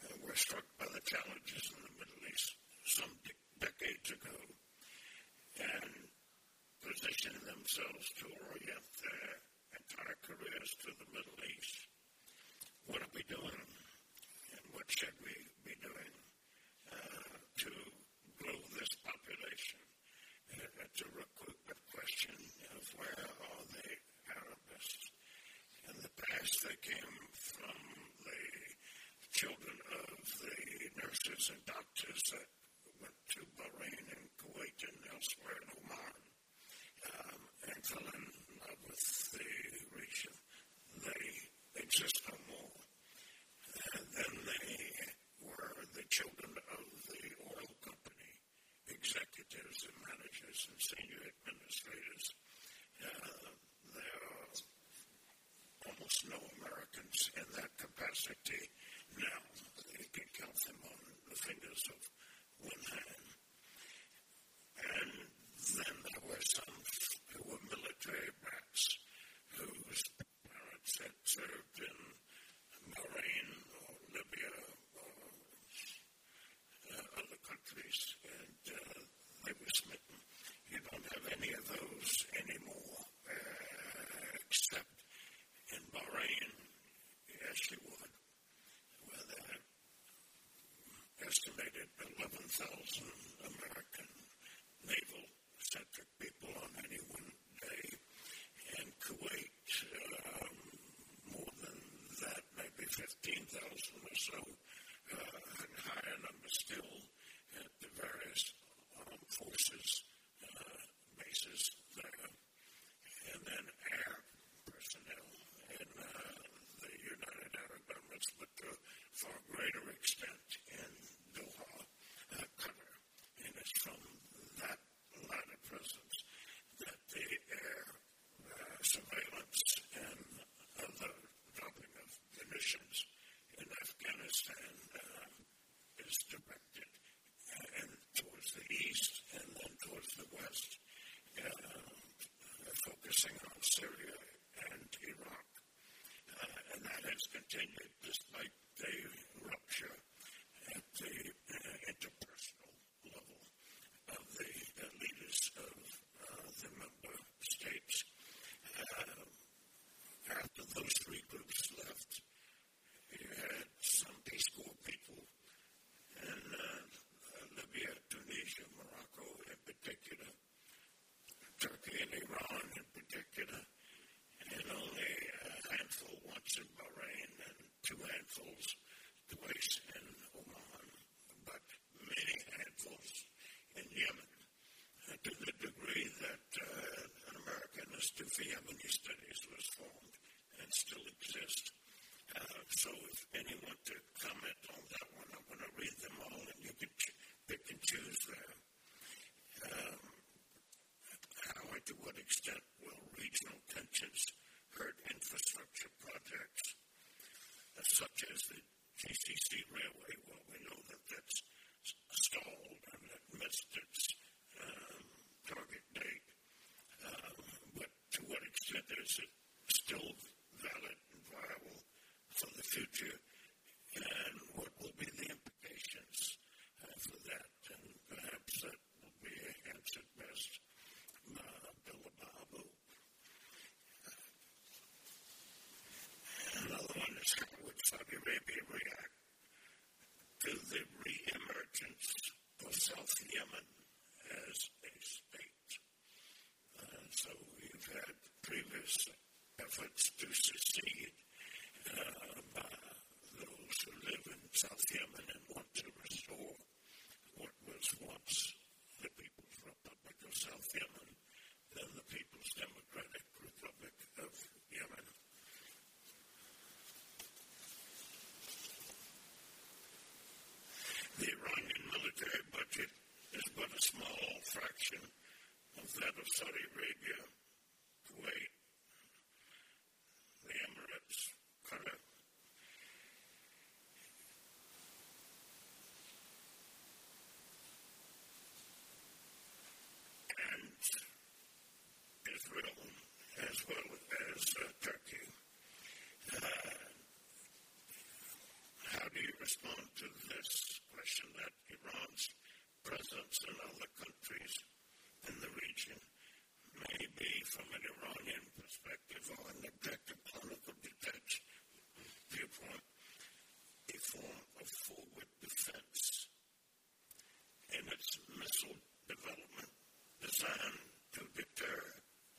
uh, were struck by the challenges in the Middle East some de- decades ago and positioned themselves to orient their entire careers to the Middle East. What are we doing? And what should we be doing uh, to grow this population? Uh, that's a recruitment question of where are the Arabists? In the past, they came from the children of the nurses and doctors that went to Bahrain and Kuwait and elsewhere in Oman um, and fell in love with the region. They exist no more. And then they were the children of the oil company executives and managers and senior administrators. Uh, there are almost no Americans in that capacity now. You can count them on the fingers of one hand. And then there were some who were military brats whose parents had served in Bahrain or Libya or uh, other countries, and uh, they were smitten. You don't have any of those anymore, uh, except in Bahrain, yes, you would, where there estimated 11,000 American naval centric people on any one day, and Kuwait, um, more than that, maybe 15,000 or so, uh, and higher numbers still at the various armed forces uh, bases there, and then air personnel in uh, the United Arab Emirates, but to a far greater extent in Doha, uh, Qatar. And it's from that latter presence that the air uh, surveillance and other dropping of munitions in Afghanistan uh, is directed and towards the east and then towards the west, uh, focusing on Syria and Iraq. Uh, and that has continued despite the rupture at the uh, interpersonal level of the uh, leaders of uh, the member states. Uh, after those three groups left, you had some Peace Corps people in uh, Libya, Tunisia, Morocco in particular, Turkey and Iran in particular, and only a handful once in Bahrain and handfuls twice in Oman, but many handfuls in Yemen, uh, to the degree that uh, an American Institute for Yemeni Studies was formed and still exists. Uh, so if anyone to comment on that one, I'm going to read them all and you can ch- pick and choose there. Um, how and to what extent will regional tensions hurt infrastructure projects uh, such as the GCC railway? Well, we know that that's stalled and it missed its um, target date. Um, but to what extent is it still valid and viable for the future? And what will be the implications uh, for that? And perhaps that will be answered best uh, Bill Baabood. Another one is how would Saudi Arabia react to the re-emergence of South Yemen as a state? Uh, so we've had previous efforts to secede uh, by those who live in South Yemen and want to restore what was once the People's Republic of South Yemen, then the People's Democratic Republic of Yemen. small fraction of that of Saudi Arabia, Kuwait, the Emirates, Qatar. And Israel, as well as uh, Turkey. Uh, how do you respond to this question that Iran's presence in other countries in the region may be, from an Iranian perspective or an objective political detached viewpoint, a form of forward defense in its missile development designed to deter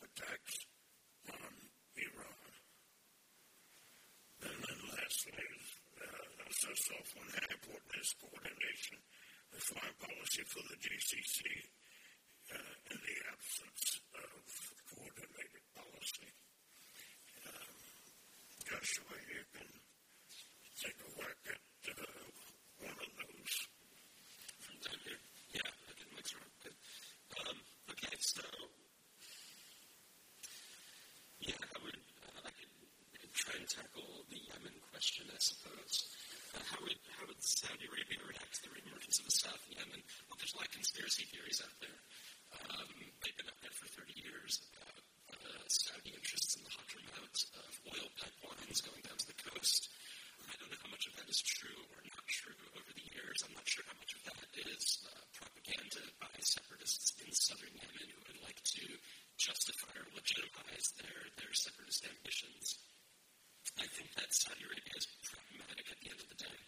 attacks on Iran. And then lastly, uh, says off on how important is coordination of foreign policy for the GCC uh, in the absence of coordinated policy. Um, Joshua, you can take a whack at uh, one of those. Yeah, I mix around. Good. Um, okay, so yeah, I would uh, I could, I could try and tackle the Yemen question, I suppose. How would how would Saudi Arabia react to the reemergence of the South in Yemen? Well, there's a lot of conspiracy theories out there. Um, they've been out there for 30 years about uh, Saudi interests in the Hadramaut of oil pipelines going down to the coast. I don't know how much of that is true or not true over the years. I'm not sure how much of that is uh, propaganda by separatists in southern Yemen who would like to justify or legitimize their, their separatist ambitions. I think that Saudi Arabia is pragmatic at the end of the day.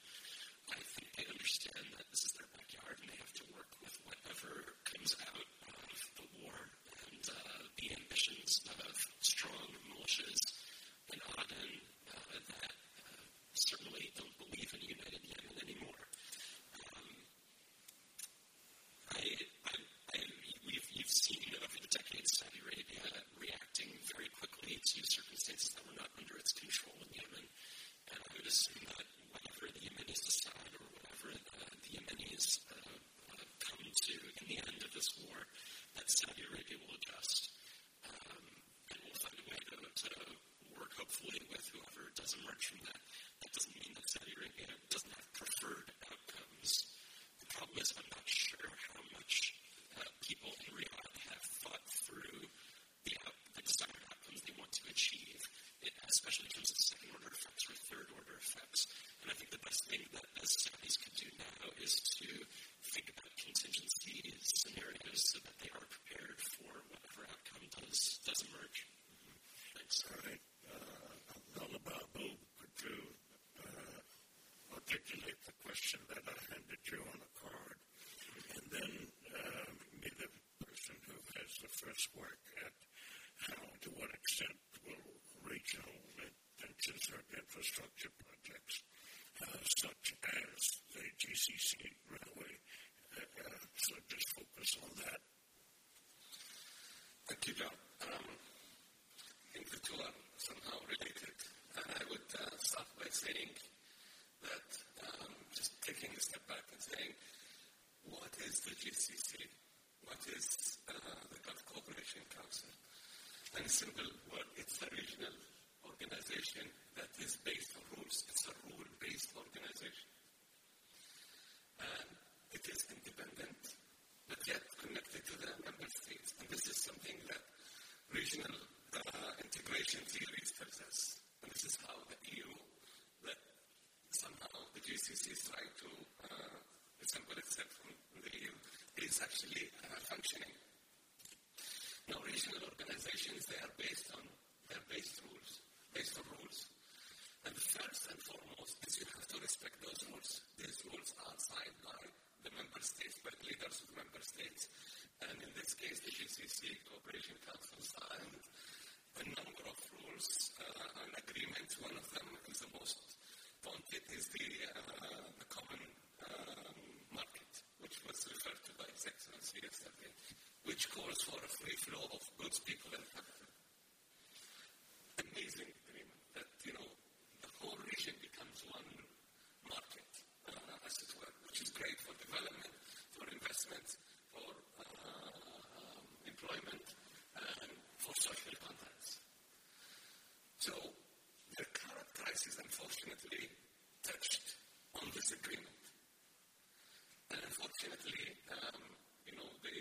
I think they understand that this is their backyard and they have to work with whatever comes out of the war and uh, the ambitions of strong militias in Aden uh, that uh, certainly don't believe in a united Yemen anymore. Um, I, I, I, we've, you've seen over the decades Saudi Arabia reacting very quickly to circumstances that were not under its control in Yemen. And I would assume that whatever the Yemenis decide or whatever uh, the Yemenis uh, come to in the end of this war, that Saudi Arabia will adjust um, and will find a way to, to work, hopefully, with whoever does emerge from that. That doesn't mean that Saudi Arabia doesn't have preferred outcomes. The problem is, I'm not sure how much uh, people in Riyadh have thought through the, out, the desired outcomes they want to achieve, especially in terms of second order effects or third order effects. And I think the best thing that the Saudis could do now is to think about contingency scenarios so that they are prepared for whatever outcome does does emerge. Thanks. All right. Uh, Baabood, could you uh, articulate the question that I handed you on a card? And then uh, be the person who has the first work at how, to what extent will regional tensions or infrastructure projects, uh, such as the GCC railway, uh, uh, so just focus on that. Thank you, John. Um, I think the two are somehow related. And I would uh, start by saying that, um, just taking a step back and saying, what is the GCC? What is uh, the Gulf Cooperation Council? A simple word, it's a regional organization that is based on rules. It's a rule-based organization. And it is independent, but yet connected to the member states. And this is something that regional uh, integration theories tells us. And this is how the EU, that somehow the GCC is trying to uh, resemble itself from the EU, is actually uh, functioning. Now, regional organizations, they are based on, they're based rules, based on rules. And the first and foremost is you have to respect those rules. These rules are signed by the member states, by leaders of member states. And in this case, the GCC Cooperation Council signed a number of rules uh, and agreements. One of them is the most wanted is the, uh, the common which was referred to by His Excellency yesterday, which calls for a free flow of goods, people, and capital. Amazing agreement that, you know, the whole region becomes one market, uh, as it were, which is great for development, for investment, for uh, employment, and for social contacts. So the current crisis, unfortunately, touched on this agreement. And unfortunately, um, you know, they,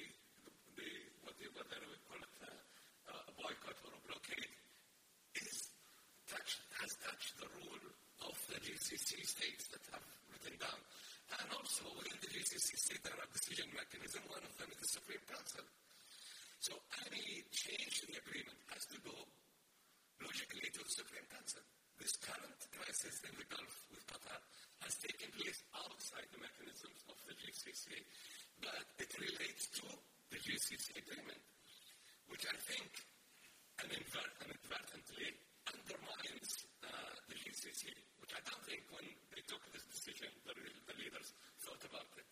they, whatever they we call it, uh, a boycott or a blockade, is touched, has touched the rule of the GCC states that have written down. And also within the GCC state, there are decision mechanisms. One of them is the Supreme Council. So any change in the agreement has to go logically to the Supreme Council. This current crisis in the Gulf with Qatar has taken place outside the mechanisms of the GCC, but it relates to the GCC agreement, which I think inadvertently undermines uh, the GCC, which I don't think when they took this decision, the, the leaders thought about it.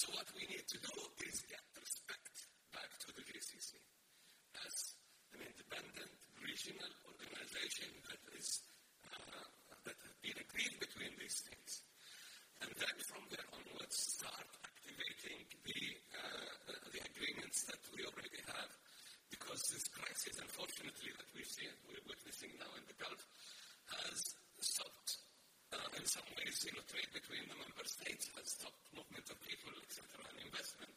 So what we need to do is get respect back to the GCC as an independent regional organization that is uh, that have been agreed between these things. And then from there onwards start activating the, uh, the agreements that we already have because this crisis, unfortunately, that we see we're witnessing now in the Gulf, has stopped, uh, in some ways, you know, trade between the member states, has stopped movement of people, etc., and investment.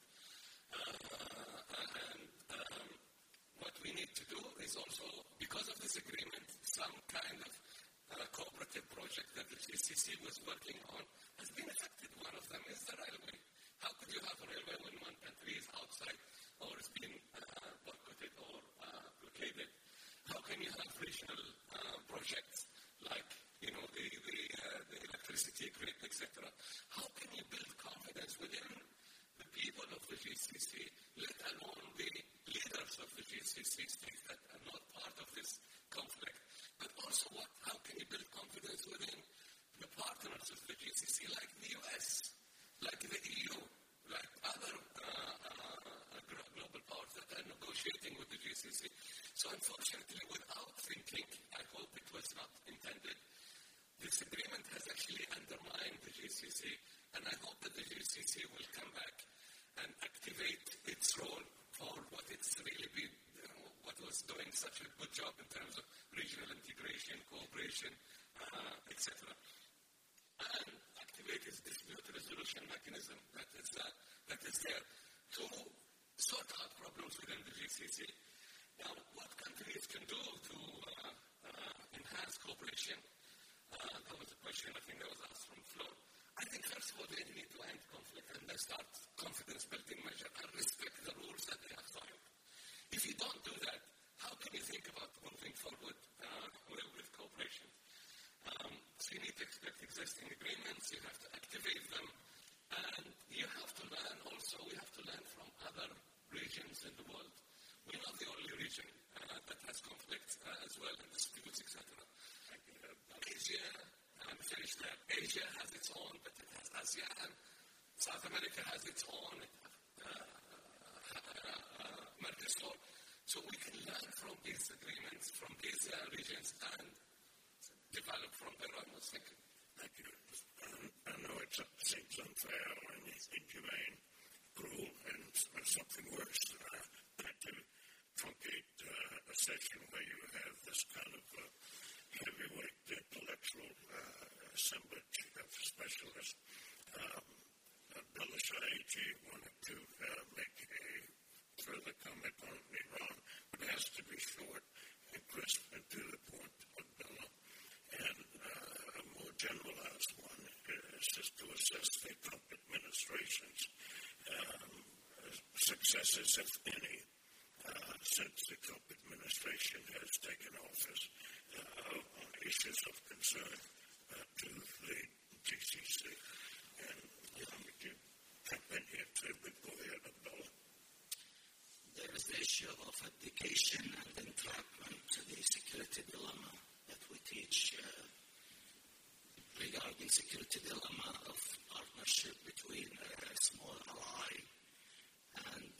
Uh, we need to do is also, because of this agreement, some kind of uh, cooperative project that the GCC was working on has been affected. One of them is the railway. How could you have a railway when one country is outside or has been uh, boycotted or uh, blockaded? How can you have regional uh, projects like you know the the, uh, the electricity grid, etc.? How can you build confidence within people of the GCC, let alone the leaders of the GCC states that are not part of this conflict? But also, what? How can you build confidence within the partners of the GCC, like the US, like the EU, like other uh, uh, global powers that are negotiating with the GCC. So unfortunately, without thinking, I hope it was not intended, this agreement has actually undermined the GCC, and I hope that the GCC will come back and activate its role for what it's really been, you know, what was doing such a good job in terms of regional integration, cooperation, uh, etc. And activate its dispute resolution mechanism that is, uh, that is there to sort out problems within the GCC. Now, what countries can do to uh, uh, enhance cooperation? Uh, that was a question I think that was asked from Flo. I think first of all they need to end conflict and they start confidence building measure and respect the rules that they have signed. If you don't do that, can you think about moving forward uh, with, with cooperation? Um, so you need to expect existing agreements, you have to activate them, and you have to learn also, we have to learn from other regions in the world. We're not the only region uh, that has conflicts uh, as well and disputes, etc. Asia, I'm finished there. Asia has its own, but it has ASEAN. South America has its own. Uh, uh, uh, Mercosur. So we can learn from these agreements, from these uh, regions, and develop from there. Thank you. Thank you. I know it seems unfair and inhumane, cruel, and something worse. Uh, to truncate uh, a session where you have this kind of uh, heavyweight intellectual uh, assemblage of specialists. Um, Abdullah Shaiji wanted to uh, make a further comment on Iran, but it has to be short and crisp and to the point, Abdullah. And uh, a more generalized one is just to assess the Trump administration's um, successes, if any, uh, since the Trump administration has taken office uh, on issues of concern uh, to the GCC. And um, you jump in here too? But go ahead, Abdullah. There is the issue of abdication and entrapment to the security dilemma that we teach uh, regarding security dilemma of partnership between a small ally and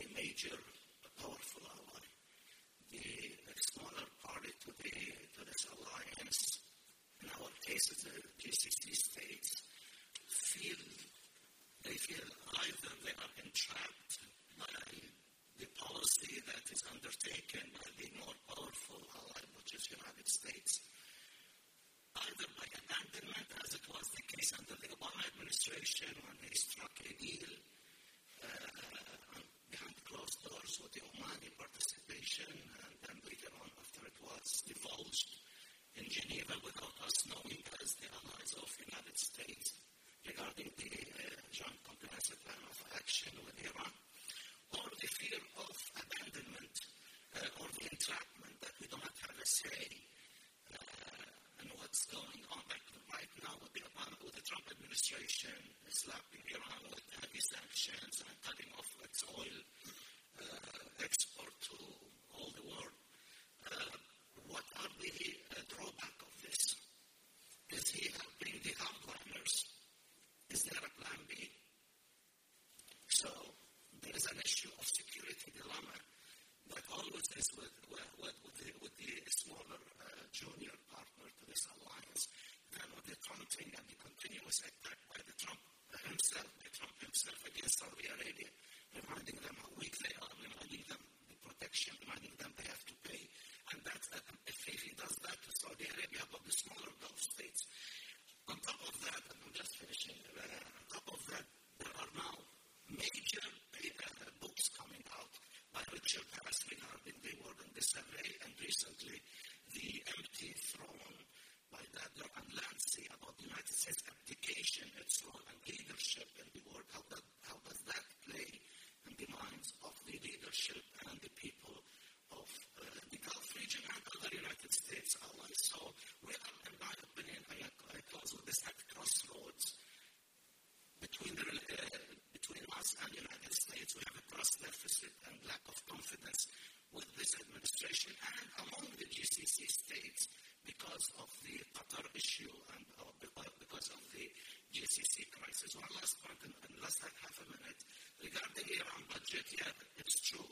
a major a powerful ally. The smaller party to, the, to this alliance, in our case, the GCC states, feel they feel either they are entrapped by the policy that is undertaken by the more powerful ally, which is United States, either by abandonment, as it was the case under the Obama administration when they struck a deal uh, behind closed doors with the Omani participation, and then later on, after it was divulged in Geneva without us knowing as the allies of the United States regarding the Joint Comprehensive Plan of Action with Iran, fear of abandonment uh, or the entrapment that we do not have a say uh, in what's going on. Like right now with the Obama, with the Trump administration slapping Iran with heavy sanctions and cutting off its oil uh, export to all the world. What are the drawback of this? Is he helping the hardliners? Is there a plan B? So there is an issue of security dilemma that always is with, with, with, the, with the smaller uh, junior partner to this alliance than with the taunting and the continuous attack by the Trump himself, by Trump himself against Saudi Arabia, reminding them how weak they are, reminding them the protection, reminding them they have to pay. And that's, that, uh, if, if he does that to Saudi Arabia, but the smaller Gulf states. On top of that, and I'm just finishing, uh, on top of that, there are now major uh, by Richard Haass regarding the World in Disarray, and recently the empty throne by Daalder and Lindsay about the United States abdication, its role and leadership in the world. How, that, how does that play in the minds of the leadership and the people of uh, the Gulf region and other United States allies? So we are, in my opinion, I, I close with this at crossroads between the uh, between us and the United States. We have a trust deficit and lack of confidence with this administration and among the GCC states because of the Qatar issue and uh, because of the GCC crisis. One last point, and, less than half a minute, regarding the Iran budget. Yeah, it's true.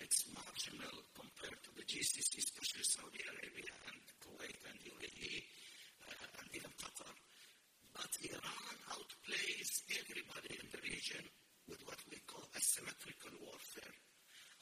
It's marginal compared to the GCC, especially Saudi Arabia and Kuwait and UAE uh, and even Qatar. But Iran outplays everybody in the region with what we call asymmetrical warfare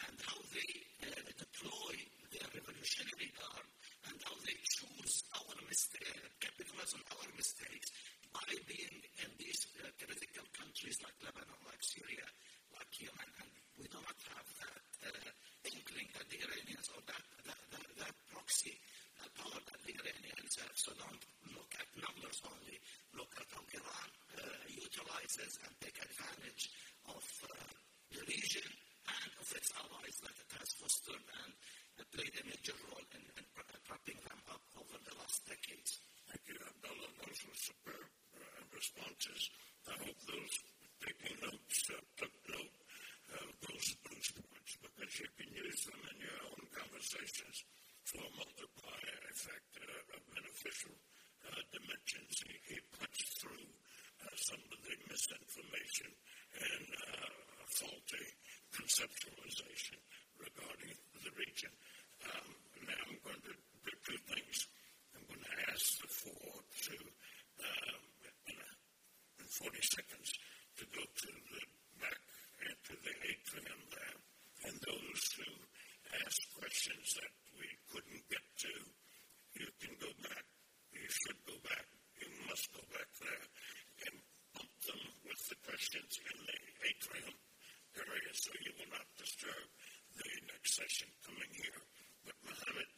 and how they uh, deploy their revolutionary guard and how they choose our mistakes, capitalize on our mistakes by being in these uh, critical countries like Lebanon, like Syria, like Yemen, and we do not have that uh, inkling that the Iranians or that, that, that, that proxy power that the Iranians have. So don't look at numbers only, look at how Iran utilizes and take advantage of the region and of its allies that it has fostered and played a major role in, in propping them up over the last decades. Thank you, Abdullah. Those were superb uh, responses. I hope those taking notes uh, took note of those, those points because you can use them in your own conversations for a multiplier effect uh, of beneficial uh, dimensions. He, he punched through uh, some of the misinformation and uh, faulty conceptualization regarding the region. Um, now I'm going to do two things. I'm going to ask the four to, uh, in, a, in 40 seconds, to go to the back and to the atrium there. And those who ask questions that we couldn't get to, you can go back. Should go back. You must go back there and pump them with the questions in the atrium area so you will not disturb the next session coming here. But Mohammed,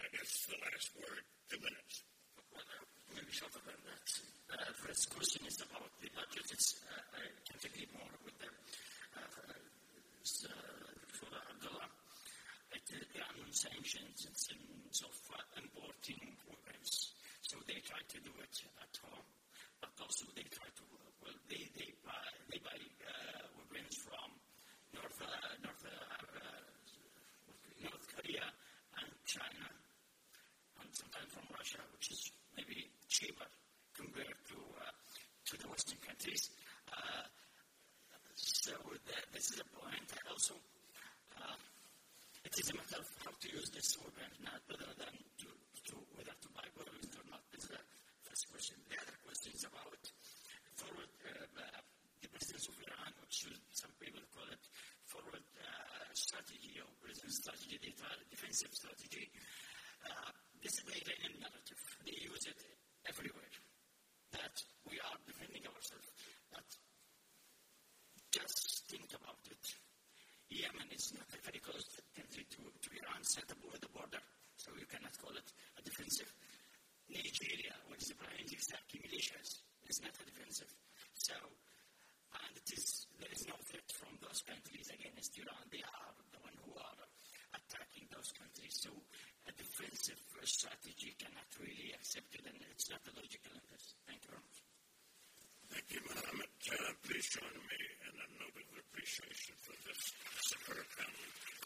I guess the last word, two minutes. Well, maybe shorter than that. Uh, first question is about the budget. It's, uh, I can't agree more with the uh, uh, for Abdullah. It, uh, are no sanctions in of uh, importing weapons. So they try to do it at home, but also they try to, well, they, they buy, they buy uh, weapons from North, uh, North, uh, North Korea and China, and sometimes from Russia, which is maybe cheaper compared to uh, to the Western countries. Uh, so that, this is a point. Also, uh, it is a matter of how to use this weapon, not whether than to, to whether to buy weapons or not. This is the question. The other question is about forward uh, the presence of Iran, which some people call it forward uh, strategy or present strategy, defensive strategy. Uh, this is the Iranian narrative. They use it everywhere. That we are defending ourselves. But just think about it. Yemen is not a very close country to, to Iran, set up with the border, so you cannot call it a defensive. Nigeria which is when separatists have militias. is not defensive. So, and it is, there is no threat from those countries against Iran. They are the ones who are attacking those countries. So, a defensive strategy cannot really accept it, and it's not a logical interest. Thank you very much. Thank you, Mohammed. Uh, please join me in a note of appreciation for this superb family.